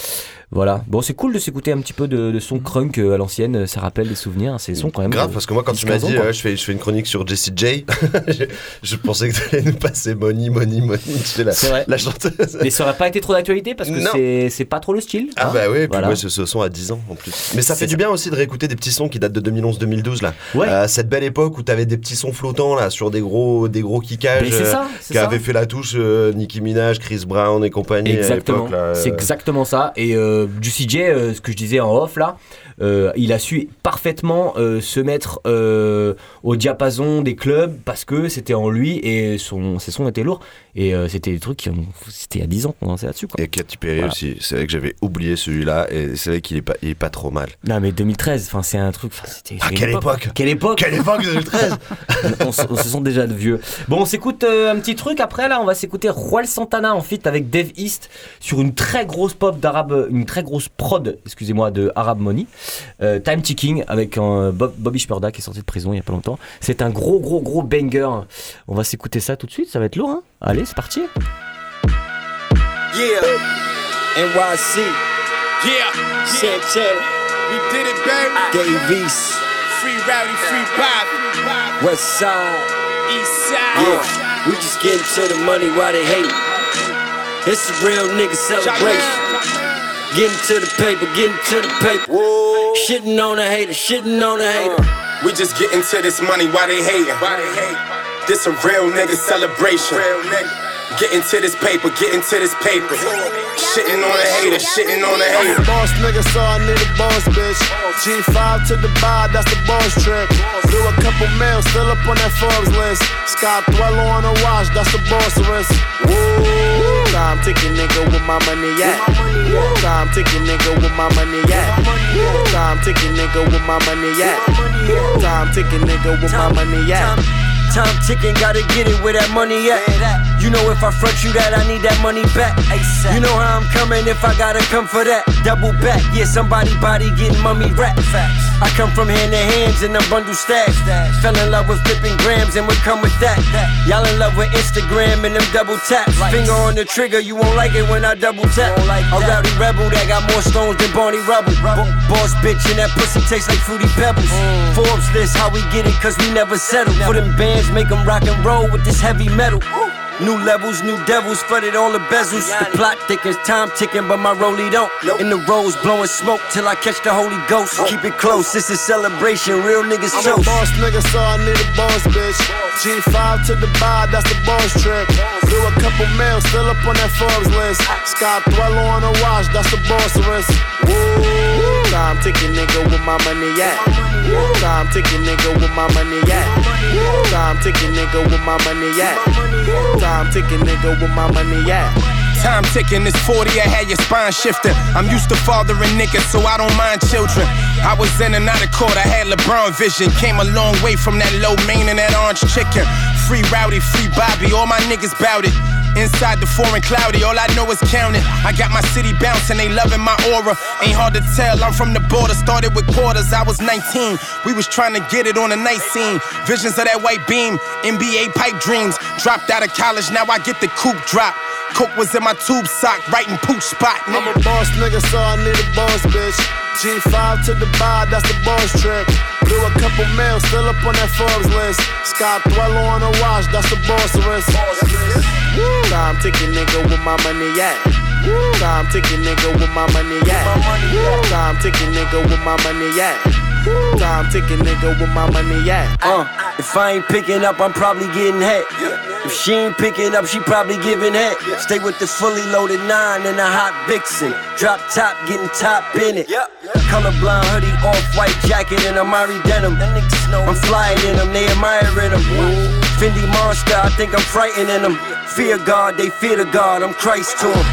Voilà. Bon, c'est cool de s'écouter un petit peu de, de son crunk euh, à l'ancienne. Ça rappelle des souvenirs. C'est son quand même. Grave, euh, parce que moi, quand tu m'as 10-15 ans, dit, euh, je, fais, je fais une chronique sur Jessie J, je, je pensais que tu allais nous passer Money, Money, Money. C'est la, C'est vrai. la chanteuse. Mais ça aurait pas été trop d'actualité parce que Non. c'est- c'est pas trop le style. Ah hein. bah oui, puis moi ce, son à 10 ans en plus. Mais ça fait du bien aussi de réécouter des petits sons qui datent de 2011-2012 là. Ouais. Euh, cette belle époque où t'avais des petits sons flottants là sur des gros des gros kickages Mais c'est euh, ça, c'est qui ça. avaient fait la touche euh, Nicki Minaj, Chris Brown et compagnie Exactement, c'est euh. exactement ça. Et euh, Juicy J, euh, ce que je disais en off là, euh, il a su parfaitement euh, se mettre euh, au diapason des clubs parce que c'était en lui et son, ses sons étaient lourds. Et euh, c'était des trucs qui ont- C'était il y a 10 ans qu'on dansait là-dessus. Et Katy Perry Voilà. aussi, c'est vrai que j'avais oublié celui-là et c'est vrai qu'il est pas, il est pas trop mal. Non mais 2013, enfin c'est un truc. c'était Ah, quelle époque Quelle époque Quelle époque 2013 on, se sent déjà de vieux. Bon, on s'écoute euh, un petit truc après là. On va s'écouter Royal Santana en feat avec Dave East sur une très grosse pop d'arabe, une très grosse prod, excusez-moi, de Arab Money. Euh, Time Ticking avec un Bob- Bobby Shmurda qui est sorti de prison il y a pas longtemps. C'est un gros, gros, gros banger. On va s'écouter ça tout de suite. Ça va être lourd. Hein Allez, c'est parti. Yeah. NYC. Yeah. Santana. We did it, baby. Davies. Free rowdy, free pop. West Side. East side. Yeah. We just getting to the money while they hate. It's a real nigga celebration. Getting to the paper, getting to the paper. Shitting on a hater, shitting on a hater. We just getting to this money why they hating. This a real nigga celebration. Real nigga. Getting to this paper, getting to this paper. Shitting on a hater, shitting on a I'm a hater. boss nigga, so I need a boss bitch. G5 to the bar, that's the boss trip. Do a couple mils, still up on that Forbes list. Scott Dwello on the watch, that's the boss wrist. Woo! Time ticking nigga with my money at. Time ticking nigga with my money at. Time ticking nigga with my money at. Time ticking nigga with my money at. Time ticking, gotta get it where that money at. You know if I front you that, I need that money back. You know how I'm coming if I gotta come for that. Double back, yeah, somebody body getting mummy rap. I come from hand to hands and I'm bundle stacks. Fell in love with flipping grams and would come with that. Y'all in love with Instagram and them double taps. Finger on the trigger, you won't like it when I double tap. A rowdy rebel that got more stones than Barney Rubble. Bo- boss bitch and that pussy tastes like fruity pebbles. Mm. Forbes list, how we get it, cause we never settle. For them bands, make them rock and roll with this heavy metal. New levels, new devils, flooded all the bezels. The plot thickens, time ticking, but my rollie don't. In the rose, blowing smoke till I catch the Holy Ghost. Keep it close, it's a celebration, real niggas I'm a toast. boss nigga, so I need a boss bitch. G5 to the bar, that's the boss trip. Do a couple mils, still up on that Forbes list. Scott Dwello on the watch, that's the boss wrist. Woo! Time ticking nigga with my money at. Time ticking nigga with my money at. Time ticking nigga with my money at. Time ticking nigga with my money at. Time ticking, this 40, I had your spine shifting. I'm used to fathering niggas, so I don't mind children. I was in and out of court, I had LeBron vision. Came a long way from that low main and that orange chicken. Free rowdy, free Bobby, all my niggas bout it. Inside the foreign cloudy, all I know is counting. I got my city bouncing, they loving my aura. Ain't hard to tell, I'm from the border. Started with quarters, I was 19. We was trying to get it on a night scene. Visions of that white beam, NBA pipe dreams. Dropped out of college, now I get the coupe drop. Coke was in my tube sock, right in pooch spot. I'm a boss nigga, so I need a boss bitch. G5 to the bar, that's the boss trip. Do a couple mils, still up on that Forbes list. Scott Dwello on the watch, that's the boss risk. Time ticking nigga with my money at. Time ticking nigga with my money at. Time ticking nigga with my money at. Time ticking nigga with my money at. Uh, if I ain't picking up, I'm probably getting hit. If she ain't picking up, she probably giving head. Stay with the fully loaded nine and a hot vixen. Drop top, getting top in it. Colorblind hoodie, off white jacket, and Amari denim. I'm flying in them, they admiring them. Fendi monster, I think I'm frightening them. Fear God, they fear the God, I'm Christ to them.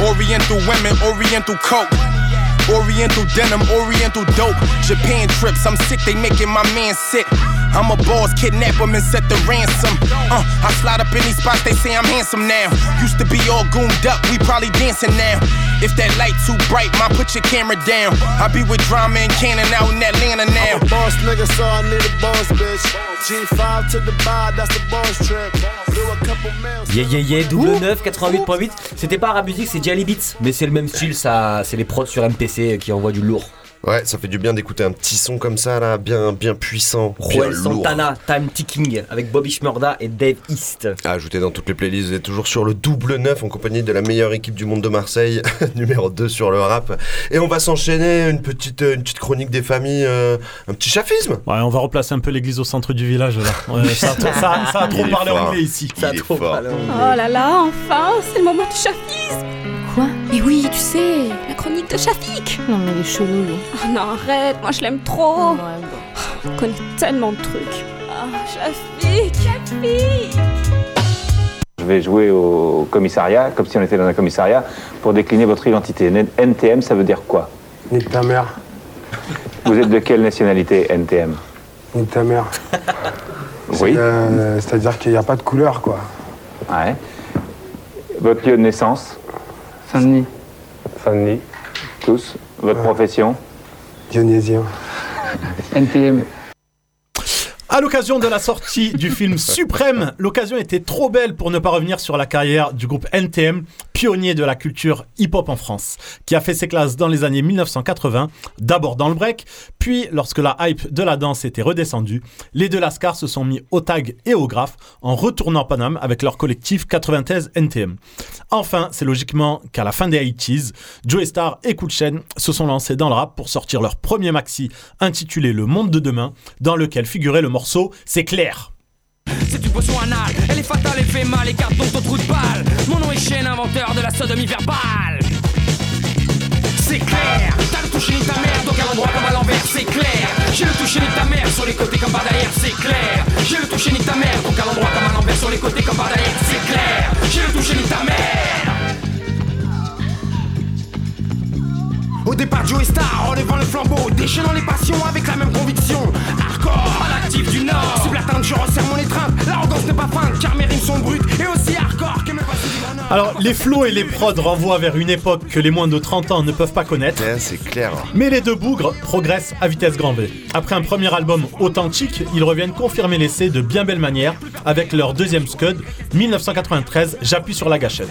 Oriental women, Oriental coke. Oriental denim, Oriental dope. Japan trips, I'm sick, they making my man sick. I'm a boss, kidnap him and set the ransom. Uh, I slide up in these spots, they say I'm handsome now. Used to be all gooned up, we probably dancing now. If that light too bright, ma, put your camera down. I be with drama and Cannon out in Atlanta now. I'm a boss nigga, so I need a boss bitch. G5 to the bar, that's the boss trip. Yeah yeah yeah, double 9, 88.8. C'était pas Rap Music, c'est Jali Beats, mais c'est le même style, ça, c'est les prods sur MPC qui envoient du lourd. Ouais, ça fait du bien d'écouter un petit son comme ça là, bien, bien puissant, bien Joel lourd. Santana, Time Ticking, avec Bobby Shmurda et Dave East. À ajouter dans toutes les playlists, vous êtes toujours sur le double 9 en compagnie de la meilleure équipe du monde de Marseille, numéro 2 sur le rap. Et on va s'enchaîner une petite, une petite chronique des familles, euh, un petit chafisme. Ouais, on va replacer un peu l'église au centre du village là. Ouais, ça, a trop- ça- ça a trop parlé anglais ici. Oh là là, enfin, c'est le moment du chafisme Quoi Mais oui, tu sais, la chronique de Shafik Non mais il est chelou lui. Oh non, arrête, moi je l'aime trop On connaît tellement de trucs. Ah, Shafik, Shafik Je vais jouer au commissariat, comme si on était dans un commissariat, pour décliner votre identité. NTM, ça veut dire quoi Nique ta mère, Vous êtes de quelle nationalité, NTM nique ta mère. Oui. Euh, C'est-à-dire qu'il n'y a pas de couleur quoi. Ouais. Votre lieu de naissance Saint-Denis. Saint-Denis. Tous. Votre profession Dionysien. NTM. À l'occasion de la sortie du film Suprême, l'occasion était trop belle pour ne pas revenir sur la carrière du groupe NTM, pionnier de la culture hip-hop en France, qui a fait ses classes dans les années 1980, d'abord dans le break, puis lorsque la hype de la danse était redescendue, les deux Lascars se sont mis au tag et au graphe en retournant Paname avec leur collectif 93 NTM. Enfin, c'est logiquement qu'à la fin des 80s, Joey Star et Cool Chain se sont lancés dans le rap pour sortir leur premier maxi intitulé Le Monde de demain, dans lequel figurait le morceau C'est clair. C'est une potion anale, elle est fatale, elle fait mal, écarte donc ton trou de balle. Mon nom est Chêne, inventeur de la sodomie verbale. C'est clair, t'as le toucher ni ta mère, donc à l'endroit comme à l'envers, c'est clair. J'ai le toucher ni ta mère, sur les côtés comme par derrière, c'est clair. J'ai le toucher ni ta mère, donc à l'endroit comme à l'envers, sur les côtés comme par derrière, c'est clair. J'ai le toucher ni ta mère. Au départ, Joe Star, relevant le flambeau, déchaînant les passions avec la même conviction. L'actif du Nord. Cible atteinte, je resserre mon étreinte. L'arrogance n'est pas feinte, car mes rimes sont brutes et aussi hardcore Alors, les flots et les prods renvoient vers une époque que les moins de 30 ans ne peuvent pas connaître. c'est clair. Mais les deux bougres progressent à vitesse grand V. Après un premier album authentique, ils reviennent confirmer l'essai de bien belle manière avec leur deuxième scud, 1993, J'appuie sur la gâchette.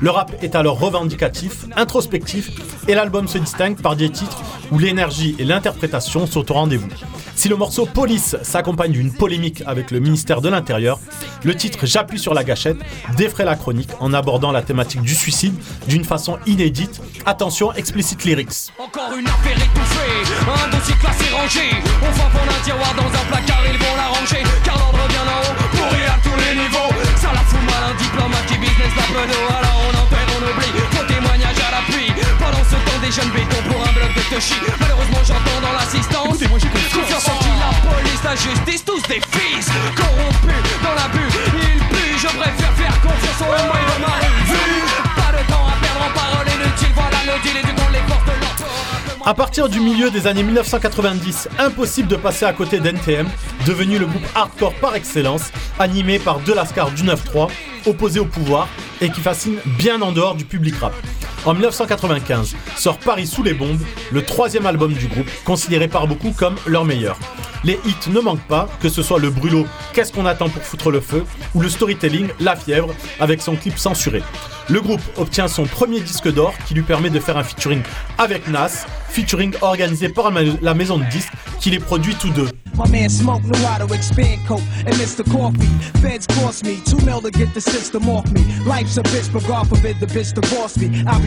Le rap est alors revendicatif, introspectif, et l'album se distingue par des titres où l'énergie et l'interprétation sont au rendez-vous. Si le morceau Police s'accompagne d'une polémique avec le ministère de l'Intérieur, le titre J'appuie sur la gâchette défraie la chronique en abordant la thématique du suicide d'une façon inédite. Attention, explicite lyrics. Encore une affaire étouffée, un dossier classé rangé. On va prendre un tiroir dans un placard, ils vont l'arranger. Car l'ordre vient d'en haut, pourri à tous les niveaux. Ça la fout mal, un diplomate qui business la peau Alors on en peine, on oublie, faux témoignage à l'appui. Pendant ce temps, des jeunes bétons pour un bloc de Toshi. Malheureusement, j'entends dans l'assistance. Confiance en qui la police, la justice, tous des fils. Corrompus dans l'abus, ils. Je préfère faire confiance au moins de ma revue. Pas de temps à perdre en paroles inutiles. Voilà le deal et du compte les de l'empereur. À partir du milieu des années 1990, impossible de passer à côté d'NTM, devenu le groupe hardcore par excellence, animé par deux du 9-3, opposés au pouvoir, et qui fascine bien en dehors du public rap. En 1995 sort Paris sous les bombes, le troisième album du groupe, considéré par beaucoup comme leur meilleur. Les hits ne manquent pas, que ce soit le brûlot Qu'est-ce qu'on attend pour foutre le feu ou le storytelling La fièvre avec son clip censuré. Le groupe obtient son premier disque d'or qui lui permet de faire un featuring avec Nas, featuring organisé par la maison de disques qui les produit tous deux.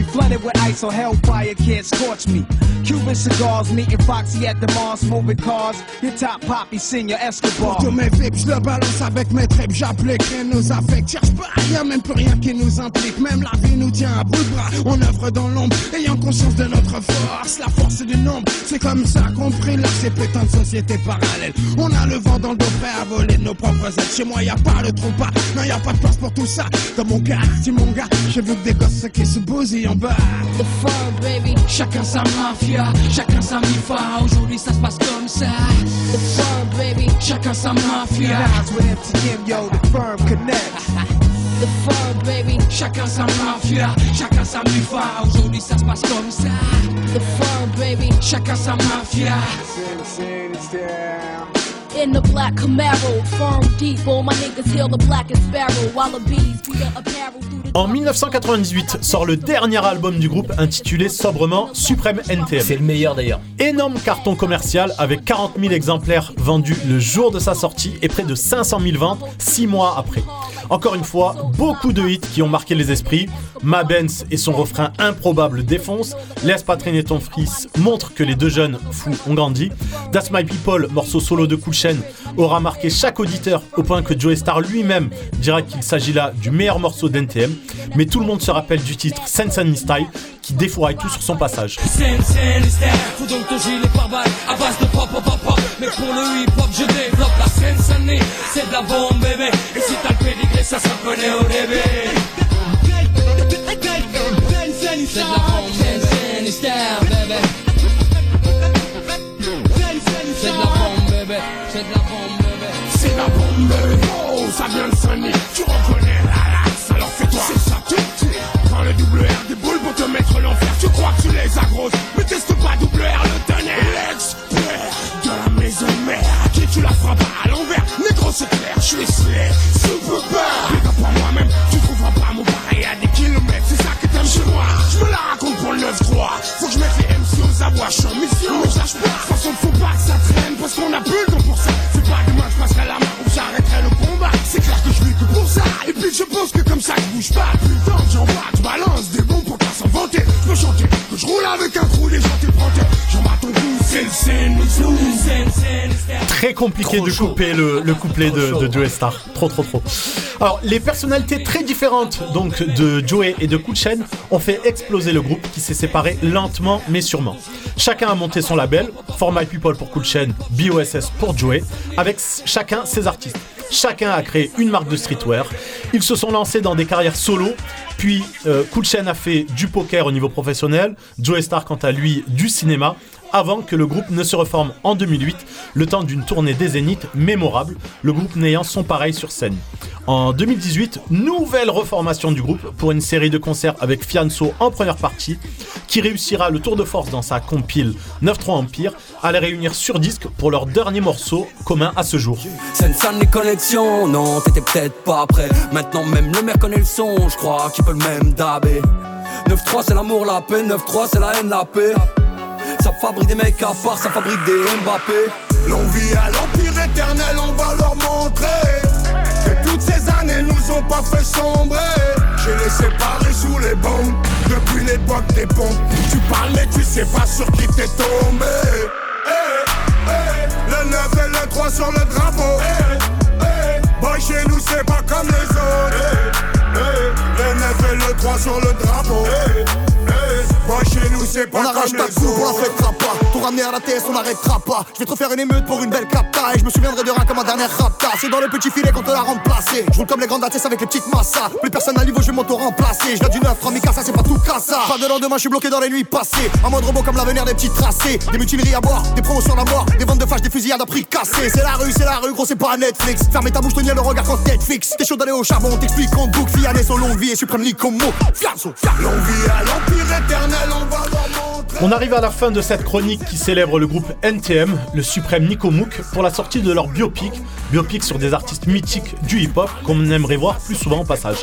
Flooded with ice or hellfire can't scorch me. Cuban cigars, meeting Foxy at the Mars, moving cars. Your top poppy, senior Escobar. Pour tous mes vips, je le balance avec mes tripes, j'applique, rien nous affecte. Cherche pas, y'a même plus rien qui nous implique. Même la vie nous tient à bout de bras. On œuvre dans l'ombre, ayant conscience de notre force. La force du nombre, c'est comme ça qu'on prie là, ces putains de sociétés parallèles. On a le vent dans le dos prêt à voler nos propres ailes. Chez moi, y a pas le trompe non, y a pas de place pour tout ça. Dans mon quartier, mon gars, j'ai vu que des gosses qui se bousillent bas. The fun, baby. Chacun sa mafia, chacun sa mifa. Aujourd'hui, ça se passe comme ça. The fun, baby. Chacun sa mafia. with MTM, yo, the firm connect. The fun, baby. Chacun sa mafia, chacun sa mifa. Aujourd'hui, ça se passe comme ça. The fun, baby. Chacun sa mafia. In the black Camaro, firm deep, all my niggas hail the black and sparrow, while the bees be the apparel through the En 1998 sort le dernier album du groupe intitulé sobrement Supreme NTM. C'est le meilleur d'ailleurs. Énorme carton commercial avec 40 000 exemplaires vendus le jour de sa sortie et près de 500 000 ventes 6 mois après. Encore une fois, beaucoup de hits qui ont marqué les esprits. Ma Benz et son refrain improbable défonce. Laisse pas traîner ton fils montre que les deux jeunes fous ont grandi. That's My People, morceau solo de Cool Aura marqué chaque auditeur au point que Joe Star lui-même dira qu'il s'agit là du meilleur morceau d'NTM. Mais tout le monde se rappelle du titre Sense and Style qui défouraille tout sur son passage. C'est de la bombe C'est de la bombe. Oh, ça vient de sonner. Tu reconnais la compliqué de couper le, le couplet de, de Joey Star. Trop, trop, trop. Alors, les personnalités très différentes donc de Joey et de Chain ont fait exploser le groupe qui s'est séparé lentement mais sûrement. Chacun a monté son label, For My People pour Chain, BOSS pour Joey, avec chacun ses artistes. Chacun a créé une marque de streetwear. Ils se sont lancés dans des carrières solo. Puis euh, Chain a fait du poker au niveau professionnel. Joey Star, quant à lui, du cinéma. Avant que le groupe ne se reforme en 2008, le temps d'une tournée des Zéniths mémorable, le groupe n'ayant son pareil sur scène. En 2018, nouvelle reformation du groupe pour une série de concerts avec Fianso en première partie, qui réussira le tour de force dans sa compile 9-3 Empire à les réunir sur disque pour leur dernier morceau commun à ce jour. Non, pas prêt. Maintenant, même le maire le son, je crois qu'il peut le même dabé. 9-3, c'est l'amour, la paix, 9-3, c'est la haine, la paix. Fabrique des mecs à part, ça fabrique des Mbappé. L'envie à l'empire éternel, on va leur montrer Que toutes ces années nous ont pas fait sombrer. J'ai les séparés sous les bombes Depuis l'époque des pompes. Tu parles mais tu sais pas sur qui t'es tombé. Eh, eh, Le 9 et le 3 sur le drapeau. Eh, eh, Boy chez nous c'est pas comme les autres. Le 9 et le croix sur le drapeau. Chez nous c'est pas On arrache ta coupe, on la fêtera pas. Tout ramener à la TS, on n'arrêtera pas. Je vais te refaire une émeute pour une belle capta. Et je me souviendrai de rien comme ma dernière rapta. C'est dans le petit filet qu'on te l'a remplacé. Je roule comme les grandes ATS avec les petites massas. Plus personne à niveau, je vais m'auto-remplacer. Je du 9, 3000 ça c'est pas tout cassa. Pas de lendemain, je suis bloqué dans les nuits passées. En mode robot comme l'avenir des petits tracés. Des mutineries à boire, des promotions à mort. Des ventes de flash, des fusillades à prix cassés. C'est la rue, c'est la rue, gros, c'est pas Netflix. Fermez ta bouche, tenir le regard quand Netflix. T'es chaud d'aller au charbon, t'explique qu'on boucle. Fiané, son longue vie et suprême Nicomo. Fianso, Longue vie à l'empire éternel, on va leur montrer. On arrive à la fin de cette chronique qui célèbre le groupe NTM, le suprême Nico Mouk, pour la sortie de leur biopic, biopic sur des artistes mythiques du hip-hop qu'on aimerait voir plus souvent au passage.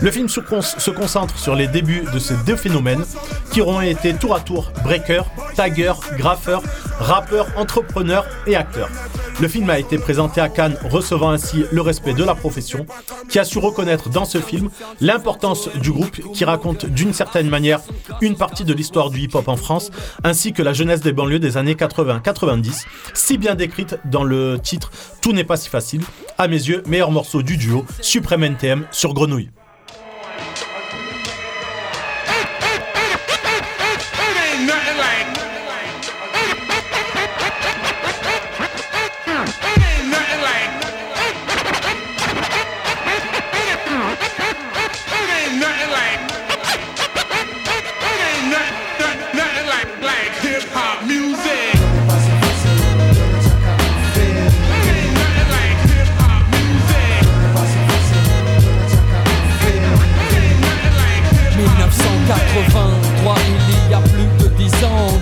Le film se, con- se concentre sur les débuts de ces deux phénomènes qui auront été tour à tour breakers, taggers, graffeurs, rappeurs, entrepreneurs et acteurs. Le film a été présenté à Cannes, recevant ainsi le respect de la profession, qui a su reconnaître dans ce film l'importance du groupe qui raconte d'une certaine manière une partie de l'histoire du hip-hop en France, ainsi que la jeunesse des banlieues des années 80-90, si bien décrite dans le titre Tout n'est pas si facile, à mes yeux, meilleur morceau du duo, Suprême NTM sur Grenouille.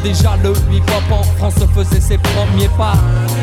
Déjà le hip-hop en France faisait ses premiers pas.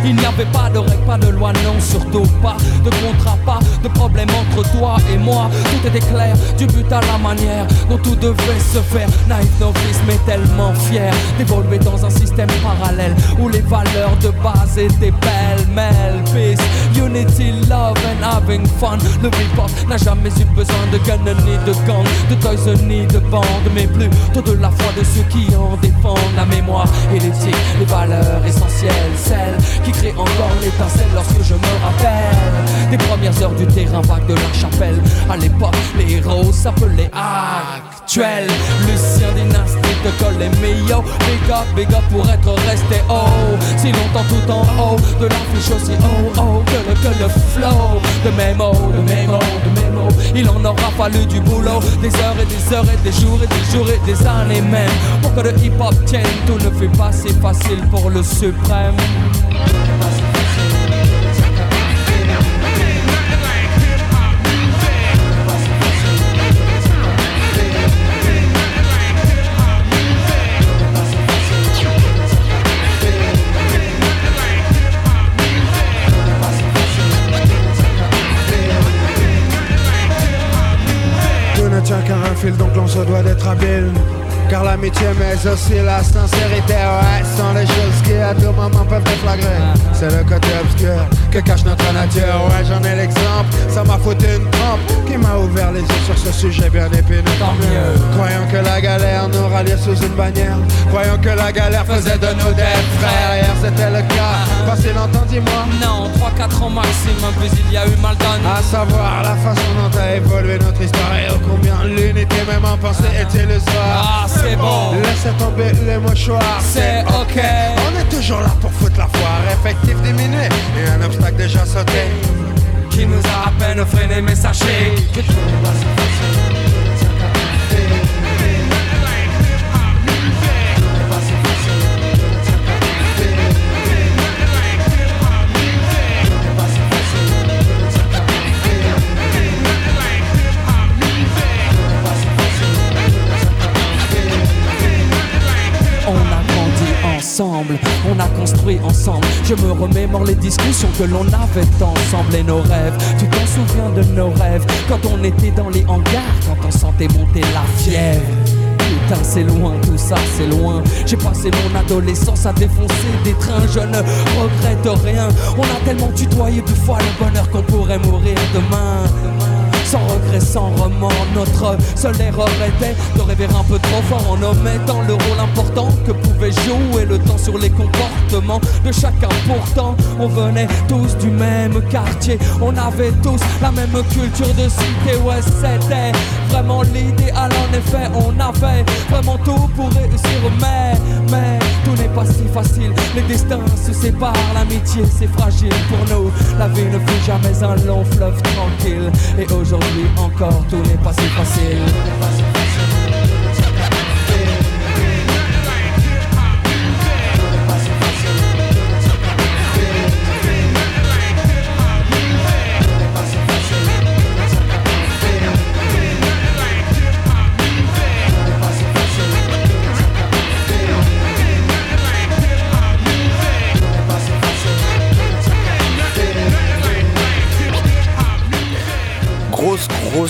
Il n'y avait pas de règles, pas de loi, non, surtout pas de contrat, pas de problème entre toi et moi. Tout était clair, du but à la manière dont tout devait se faire. Naïf novice, mais tellement fier d'évoluer dans un système parallèle où les valeurs de base étaient pêle-mêle. Peace, unity, love and having fun. Le hip-hop n'a jamais eu besoin de gun ni de gang, de toys ni de bande, mais plutôt de la foi de ceux qui en défendent mémoire et l'éthique, les valeurs essentielles, celles qui créent encore l'étincelle lorsque je me rappelle des premières heures du terrain vague de la chapelle. À l'époque, les héros s'appelaient Lucien Dynastie de Col et Mio, big up, big up pour être resté haut. Si longtemps tout en haut de l'affiche aussi haut, oh, que le, que le flow de mémo, de mémo, de mémo. Il en aura fallu du boulot, des heures et des heures et des jours et des jours et des années même. Pour que le hip-hop tienne, tout ne fut pas si facile pour le suprême. Donc l'on se doit d'être habile. Car l'amitié, mais aussi la sincérité, ouais, sont les choses qui à tout moment peuvent déflagrer. C'est le côté obscur que cache notre nature, ouais, j'en ai l'exemple. Ça m'a foutu une trempe qui m'a ouvert les yeux sur ce sujet bien épineux. Tant mieux. Croyant que la galère nous ralliait sous une bannière. Croyant que la galère faisait de nous des frères. Hier c'était le cas, passé longtemps, dis-moi. Non, 3-4 ans maximum, puis il y a eu mal donné. À savoir la façon dont a évolué notre histoire et ô combien l'unité même en pensée est illusoire. C'est bon. Laissez tomber les mouchoirs, C'est ok. On est toujours là pour foutre la foire, effectif diminué et un obstacle déjà sauté. Qui nous a à peine freiné, mais sachez que On on a construit ensemble. Je me remémore les discussions que l'on avait ensemble et nos rêves. Tu t'en souviens de nos rêves quand on était dans les hangars, quand on sentait monter la fièvre. Putain, c'est loin, tout ça, c'est loin. J'ai passé mon adolescence à défoncer des trains, je ne regrette rien. On a tellement tutoyé deux fois le bonheur qu'on pourrait mourir demain. Sans regret, sans remords, notre seule erreur était de rêver un peu trop fort en omettant le rôle important que pouvait jouer le temps sur les comportements de chacun. Pourtant, on venait tous du même quartier, on avait tous la même culture de cité. Ouais, c'était vraiment l'idéal en effet on avait vraiment tout pour réussir. Mais mais tout n'est pas si facile. Les destins se séparent. L'amitié c'est fragile pour nous. La vie ne fut jamais un long fleuve tranquille. Et aujourd'hui encore tout n'est pas si facile. Grosse,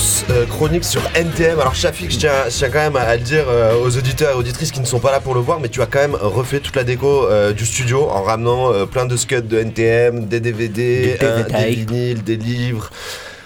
grosse euh, chronique sur NTM. Alors, Shafik, je tiens, je tiens quand même à le dire euh, aux auditeurs et auditrices qui ne sont pas là pour le voir, mais tu as quand même refait toute la déco euh, du studio en ramenant euh, plein de scuds de NTM, des DVD, Des des vinyles, des livres.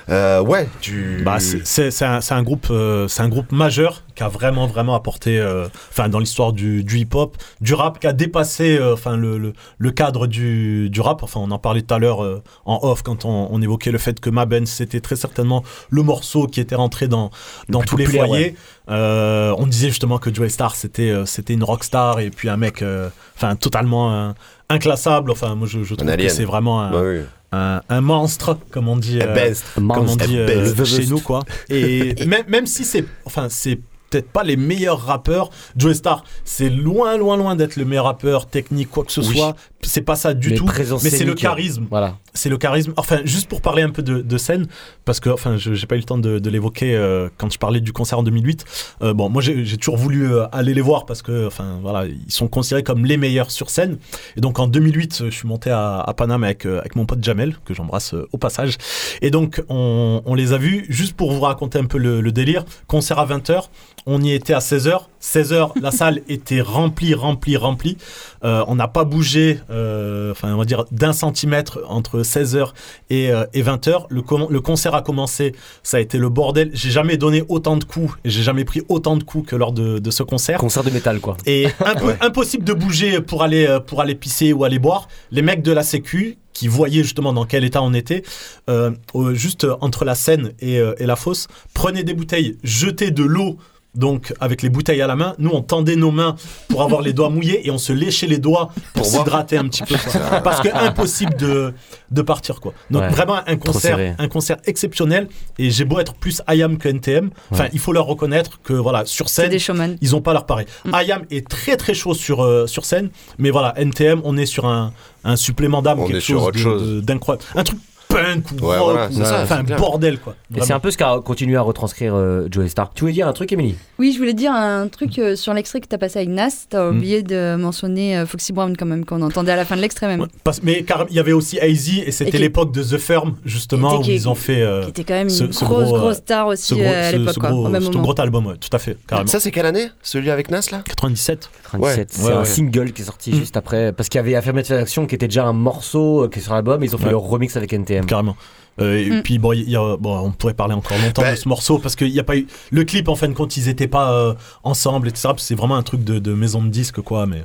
Euh, ouais, tu. Bah, c'est- un, c'est un groupe, euh, c'est un groupe majeur qui a vraiment vraiment apporté, euh, enfin dans l'histoire du, du hip-hop, du rap, qui a dépassé, euh, enfin le, le, le cadre du, du rap. Enfin, on en parlait tout à l'heure euh, en off quand on, on évoquait le fait que Ma Ben c'était très certainement le morceau qui était rentré dans dans tous les foyers. ouais. Euh, on disait justement que Joey Star c'était euh, c'était une rockstar et puis un mec, euh, enfin totalement euh, inclassable. Enfin, moi je, je trouve que c'est vraiment un, Bah oui. Un, un monstre, comme on dit, Un beast. comme on dit euh, chez nous, quoi. Et même, même si c'est, enfin, c'est peut-être pas les meilleurs rappeurs, Joey Star, c'est loin, loin, loin d'être le meilleur rappeur technique, quoi que ce Oui. soit. C'est pas ça du Mais tout. Mais c'est le scénique, charisme. Voilà. C'est le charisme. Enfin, juste pour parler un peu de, de scène, parce que, enfin, j'ai pas eu le temps de, de l'évoquer euh, quand je parlais du concert en 2008. Euh, bon, moi, j'ai toujours voulu euh, aller les voir parce que, enfin, voilà, ils sont considérés comme les meilleurs sur scène. Et donc, en 2008, euh, je suis monté à, à Paname avec, avec mon pote Jamel, que j'embrasse au passage. Et donc, on, on les a vus, juste pour vous raconter un peu le, le délire. Concert à 20h, on y était à 16h. 16h, la salle était remplie, remplie, remplie. Euh, on n'a pas bougé, euh, enfin, on va dire d'un centimètre entre 16h et, euh, et 20h. Le, le concert a commencé, ça a été le bordel. J'ai jamais donné autant de coups et j'ai jamais pris autant de coups que lors de, de ce concert. Concert de métal, quoi. Et impo- impossible de bouger pour aller, pour aller pisser ou aller boire. Les mecs de la Sécu qui voyaient justement dans quel état on était, euh, juste entre la scène et, et la fosse, prenaient des bouteilles, jetaient de l'eau. Donc, avec les bouteilles à la main, nous on tendait nos mains pour avoir les doigts mouillés et on se léchait les doigts pour, s'hydrater un petit peu. quoi. Parce que impossible de, de partir quoi. Donc Ouais, vraiment un concert, un concert exceptionnel. Et j'ai beau être plus IAM que NTM, enfin Ouais. il faut leur reconnaître que voilà sur scène, des ils ont pas leur pareil. IAM est très très chaud sur euh, sur scène, mais voilà NTM, on est sur un, un supplément d'âme, quelque est sur chose chose. d'incroyable, un truc punk ou Ouais, rock, voilà, ou- c'est ça, enfin c'est un clair. bordel quoi. Et c'est un peu ce qu'a continué à retranscrire euh, Joey Star. Tu voulais dire un truc, Émilie? Oui, je voulais dire un truc euh, sur l'extrait que tu as passé avec Nas. Tu as Mm. oublié de mentionner euh, Foxy Brown quand même, qu'on entendait à la fin de l'extrait même. Parce- mais car il y avait aussi AZ et c'était l'époque de The Firm justement où ils ont fait euh, qui était quand même une ce- ce grosse, gros, grosse star aussi, ce gros- euh, à l'époque, ce quoi, gros- album, ouais, tout à fait, carrément. Ça, c'est quelle année Celui avec Nas là? 97. 97. C'est un single qui est sorti Mm. juste après. Parce qu'il y avait Affirmative Action qui était déjà un morceau qui est sur l'album. Ils ont fait leur remix avec Carrément. Euh, et Mm. puis bon, il y a- bon, on pourrait parler encore longtemps Bah, de ce morceau parce qu'il n'y a pas eu le clip en fin de compte, ils étaient pas euh, ensemble, etc. C'est vraiment un truc de, de maison de disque quoi, mais.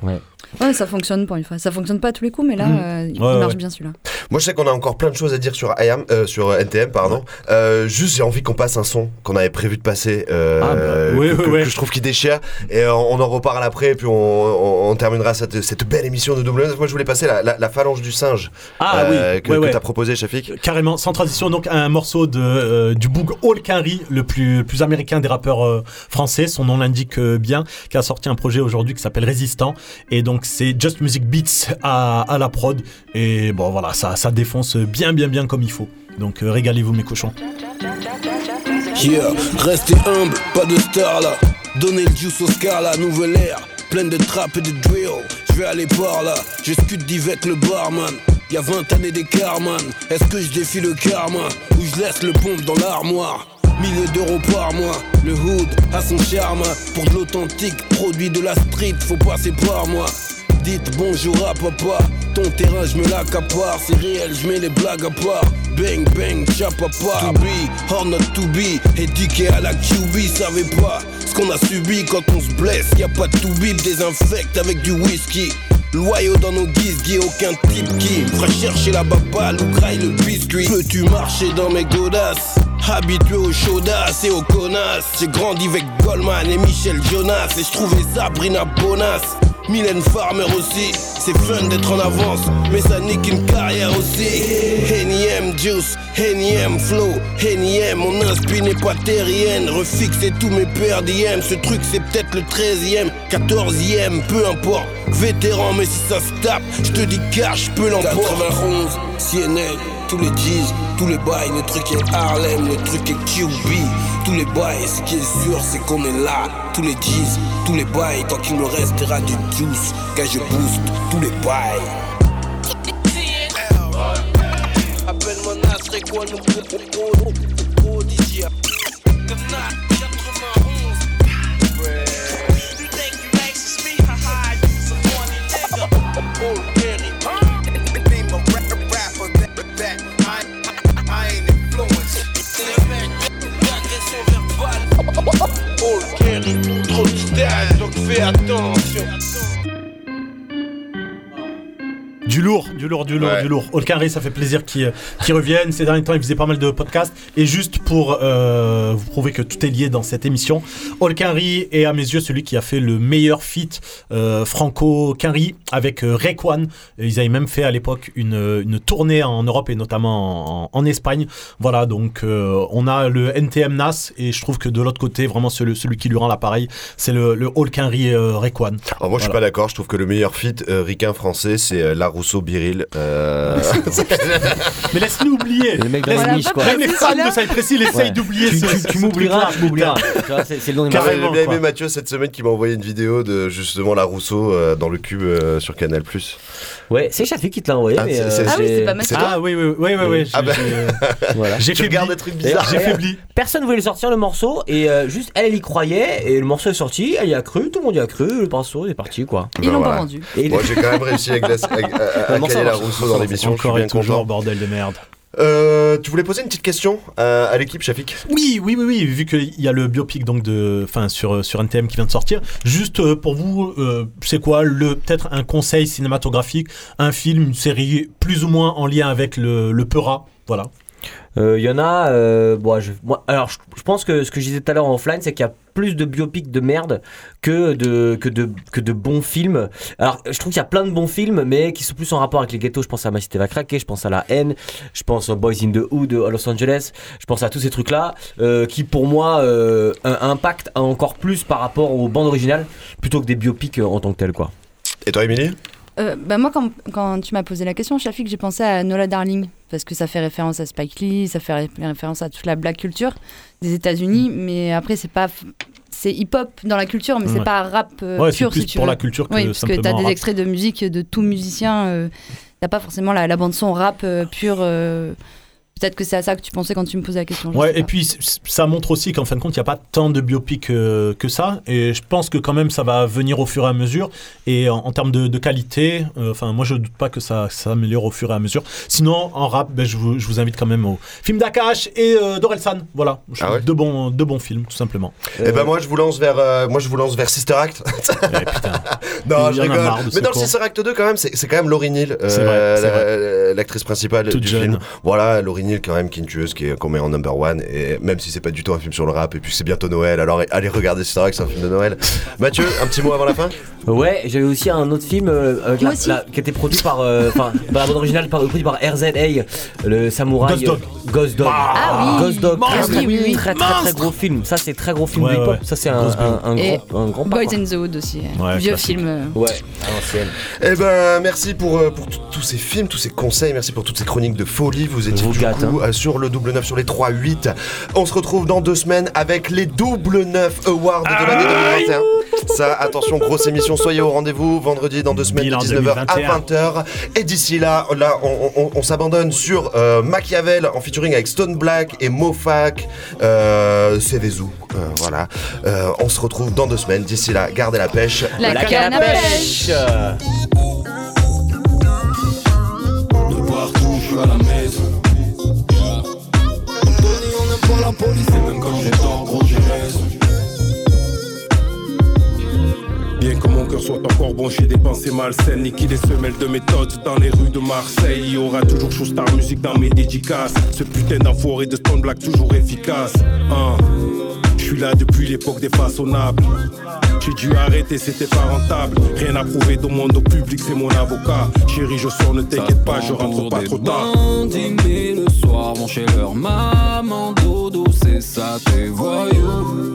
Ouais, ça fonctionne pour une fois. Ça fonctionne pas à tous les coups, mais là, Mhm. euh, il Ouais, marche ouais. bien celui-là. Moi, je sais qu'on a encore plein de choses à dire sur IAM, euh, sur NTM, pardon. Euh, juste, j'ai envie qu'on passe un son qu'on avait prévu de passer, euh, Ah, bah, oui, que, oui, que- je trouve qui déchire. Et on en reparle après, puis on, on- on terminera cette, cette belle émission de double. Moi, je voulais passer la, la- la phalange du singe Ah euh, oui, que, ouais, que ouais. t'as proposé, Shafik. Carrément, sans transition, donc un morceau de, euh, du Boog All Kenry, le plus, le plus américain des rappeurs euh, français, son nom l'indique euh, bien, qui a sorti un projet aujourd'hui qui s'appelle Résistant. Et donc c'est Just Music Beats à, à la prod. Et bon voilà, ça, ça défonce bien, bien, bien comme il faut. Donc euh, régalez-vous mes cochons. Yeah, restez humble, pas de star là. Donnez le juice au scar la nouvelle ère. Pleine de trap et de drill. Je vais aller par là. Je d'Yvette le barman. Y a 20 années d'écart, man. Est-ce que je défie le karma Ou je laisse le pompe dans l'armoire? Milliers d'euros par mois, le hood a son charme. Pour de l'authentique, produit de la street, faut passer par moi. Dites bonjour à papa, ton terrain je me l'accapare. C'est réel, je mets les blagues à part. Bang bang, chap papa. To be, or not to be. Éduqué à la QB, savez pas Ce qu'on a subi. Quand on se blesse Y a pas de to bip, désinfecte avec du whisky Loyaux dans nos guises, aucun type qui me chercher la baballe ou graille le biscuit. Peux-tu marcher dans mes godasses? Habitué aux chaudasses et aux connasses. J'ai grandi avec Goldman et Michel Jonas. Et je trouvais Sabrina Bonas. Mylène Farmer aussi, c'est fun d'être en avance, mais ça nique une carrière aussi. Énième juice, énième flow, énième, mon inspi n'est pas terrienne. Refixer tous mes PRDM, ce truc c'est peut-être le 13ème, 14ème, peu importe. Vétéran, mais si ça se tape, je te dis car je peux l'emporter. 91, CNN, tous les G's, tous les bails, le truc est Harlem, le truc est QB, tous les bails, ce qui est sûr c'est qu'on est là, tous les G's, tous les bails, tant qu'il me restera du juice, car je booste tous les bails. Appelle-moi quoi, nous Trop de donc fais attention. Du lourd, du lourd, du lourd, du lourd. Olkari, ça fait plaisir qu'il euh, qu'il revienne. Ces derniers temps, il faisait pas mal de podcasts. Et juste pour euh, vous prouver que tout est lié dans cette émission, Olkari est à mes yeux celui qui a fait le meilleur feat euh, franco-Kari avec euh, Rekwan. Ils avaient même fait à l'époque une, une tournée en Europe et notamment en, en Espagne. Voilà, donc euh, on a le NTM NAS et je trouve que de l'autre côté, vraiment celui, celui qui lui rend l'appareil, c'est le, le Olkari euh, Rekwan. Alors moi je suis pas d'accord, je trouve que le meilleur feat euh, ricain français c'est euh, Larousseau Biril. Euh... Mais laisse-nous oublier. Le mec dans Laisse- la niche, quoi. Même les fans de Cypress essayent d'oublier Tu- ce, tu- m'oublieras, tu m'oublieras. C'est- le nom de ma J'ai Carrément, bien quoi. aimé Mathieu cette semaine qui m'a envoyé une vidéo de justement Larousseau euh, dans le cube euh, sur Canal+. Ouais, c'est Chafi qui te l'a envoyé. Ah, mais, euh, c'est- Ah oui, c'est pas Mathieu. Ah oui, oui, oui, oui, oui. Ah j'ai- bah. j'ai- Voilà. J'ai fait regardes des trucs bizarres. J'ai faibli. Personne voulait le sortir le morceau et euh, juste elle, elle y croyait et le morceau est sorti, elle y a cru, tout le monde y a cru, le pinceau est parti quoi. Ils Ben l'ont pas voilà. vendu. Moi j'ai quand même réussi à, glacer- à, à- caler marche. Larousseau dans l'émission, Encore et toujours, content. bordel de merde. Euh, tu voulais poser une petite question à, à l'équipe, Shafik Oui, oui, oui, oui, vu qu'il y a le biopic donc de, enfin sur sur NTM qui vient de sortir. Juste euh, pour vous, euh, c'est quoi le peut-être un conseil cinématographique, un film, une série plus ou moins en lien avec le le Peura, voilà. Il y en a, euh, bon, je, alors je, pense que ce que je disais tout à l'heure en offline, c'est qu'il y a plus de biopics de merde que de, que de, que de bons films. Alors je trouve qu'il y a plein de bons films, mais qui sont plus en rapport avec les ghettos. Je pense à Ma Cité va craquer, je pense à La haine, je pense aux Boys in the Hood à Los Angeles, je pense à tous ces trucs-là, euh, qui pour moi euh, impactent encore plus par rapport aux bandes originales, plutôt que des biopics euh, en tant que tels, quoi. Et toi, Émilie? Euh, bah moi, quand, quand tu m'as posé la question, Shafik, j'ai pensé à Nola Darling, parce que ça fait référence à Spike Lee, ça fait ré- référence à toute la black culture des États-Unis, mais après, c'est pas. C'est hip-hop dans la culture, mais Ouais. c'est pas rap euh, Ouais, pur, plus si tu pour veux. la culture que Oui, parce que t'as des extraits de musique de tout musicien. euh, t'as pas forcément la, la bande-son rap euh, pure. Peut-être que c'est à ça que tu pensais quand tu me posais la question. je Ouais, et pas. puis ça montre aussi qu'en fin de compte, il n'y a pas tant de biopics euh, que ça. Et je pense que quand même, ça va venir au fur et à mesure. Et en, en termes de, de qualité, euh, enfin, moi, je doute pas que ça, ça s'améliore au fur et à mesure. Sinon, en rap, ben, je, vous, je vous invite quand même au film d'Akash et euh, d'Orelsan. Voilà, Je- Ah ouais deux, bons, deux bons films, tout simplement. Eh ben moi je vous lance vers euh, moi je vous lance vers Sister Act. non, Il je y en a rigole. Mais dans le. Sister Act 2 quand même, c'est quand même Laurie Neal, euh, l'actrice principale Toute du jeune. film. Voilà, Laurie Neal quand même une tueuse qui est qu'on met en number one et même si c'est pas du tout un film sur le rap et puis c'est bientôt Noël, alors allez regarder Sister Act, c'est un film de Noël. Mathieu, un petit mot avant la fin? Ouais, j'avais aussi un autre film euh, la- la- qui était produit par, euh, enfin, par la bande originale, par, produit par RZA, le samouraï. Ghost Dog. euh, Ghost Dog. Ah oui. Ghost Dog. Monstre. Très, Oui, oui, très, très, très gros film. Ça, c'est très gros film Ouais, de hip-hop. ouais. Ça, c'est un, un, un Et grand, un grand pas, Boys quoi. in the Hood aussi. Ouais, Vieux classique. film. euh. Ouais, à l'ancienne. Eh ben merci pour, euh, pour tous ces films, tous ces conseils, merci pour toutes ces chroniques de folie. Vous étiez vous du euh, sur le double 9 sur les 3-8. On se retrouve dans deux semaines avec les double 9 awards de l'année 2021. Ça, attention, grosse émission, soyez au rendez-vous vendredi dans deux semaines Bilan de 19h à 2021. 20h. Et d'ici là, là on, on- on s'abandonne sur euh, Machiavel en featuring avec Stone Black et Mofac, euh, Cévezou. Euh, voilà. Euh, on se retrouve dans deux semaines. D'ici là, gardez la pêche. La, canne à pêche. De partout, je suis à la maison. La police, et même quand j'ai tort, gros, Bien que mon cœur soit encore bon j'ai des pensées malsaines, niquer les semelles de méthode dans les rues de Marseille. Il y aura toujours Showstar musique dans mes dédicaces. Ce putain d'enfoiré de Stone Black toujours efficace. Hein. Je suis là depuis l'époque des façonnables. J'ai dû arrêter, c'était pas rentable. Rien à prouver dans mon au public, c'est mon avocat. Chérie, je sors, ne t'inquiète pas, je rentre pas trop tard. le soir, vont chez leur maman, dodo, c'est ça, tes voyous.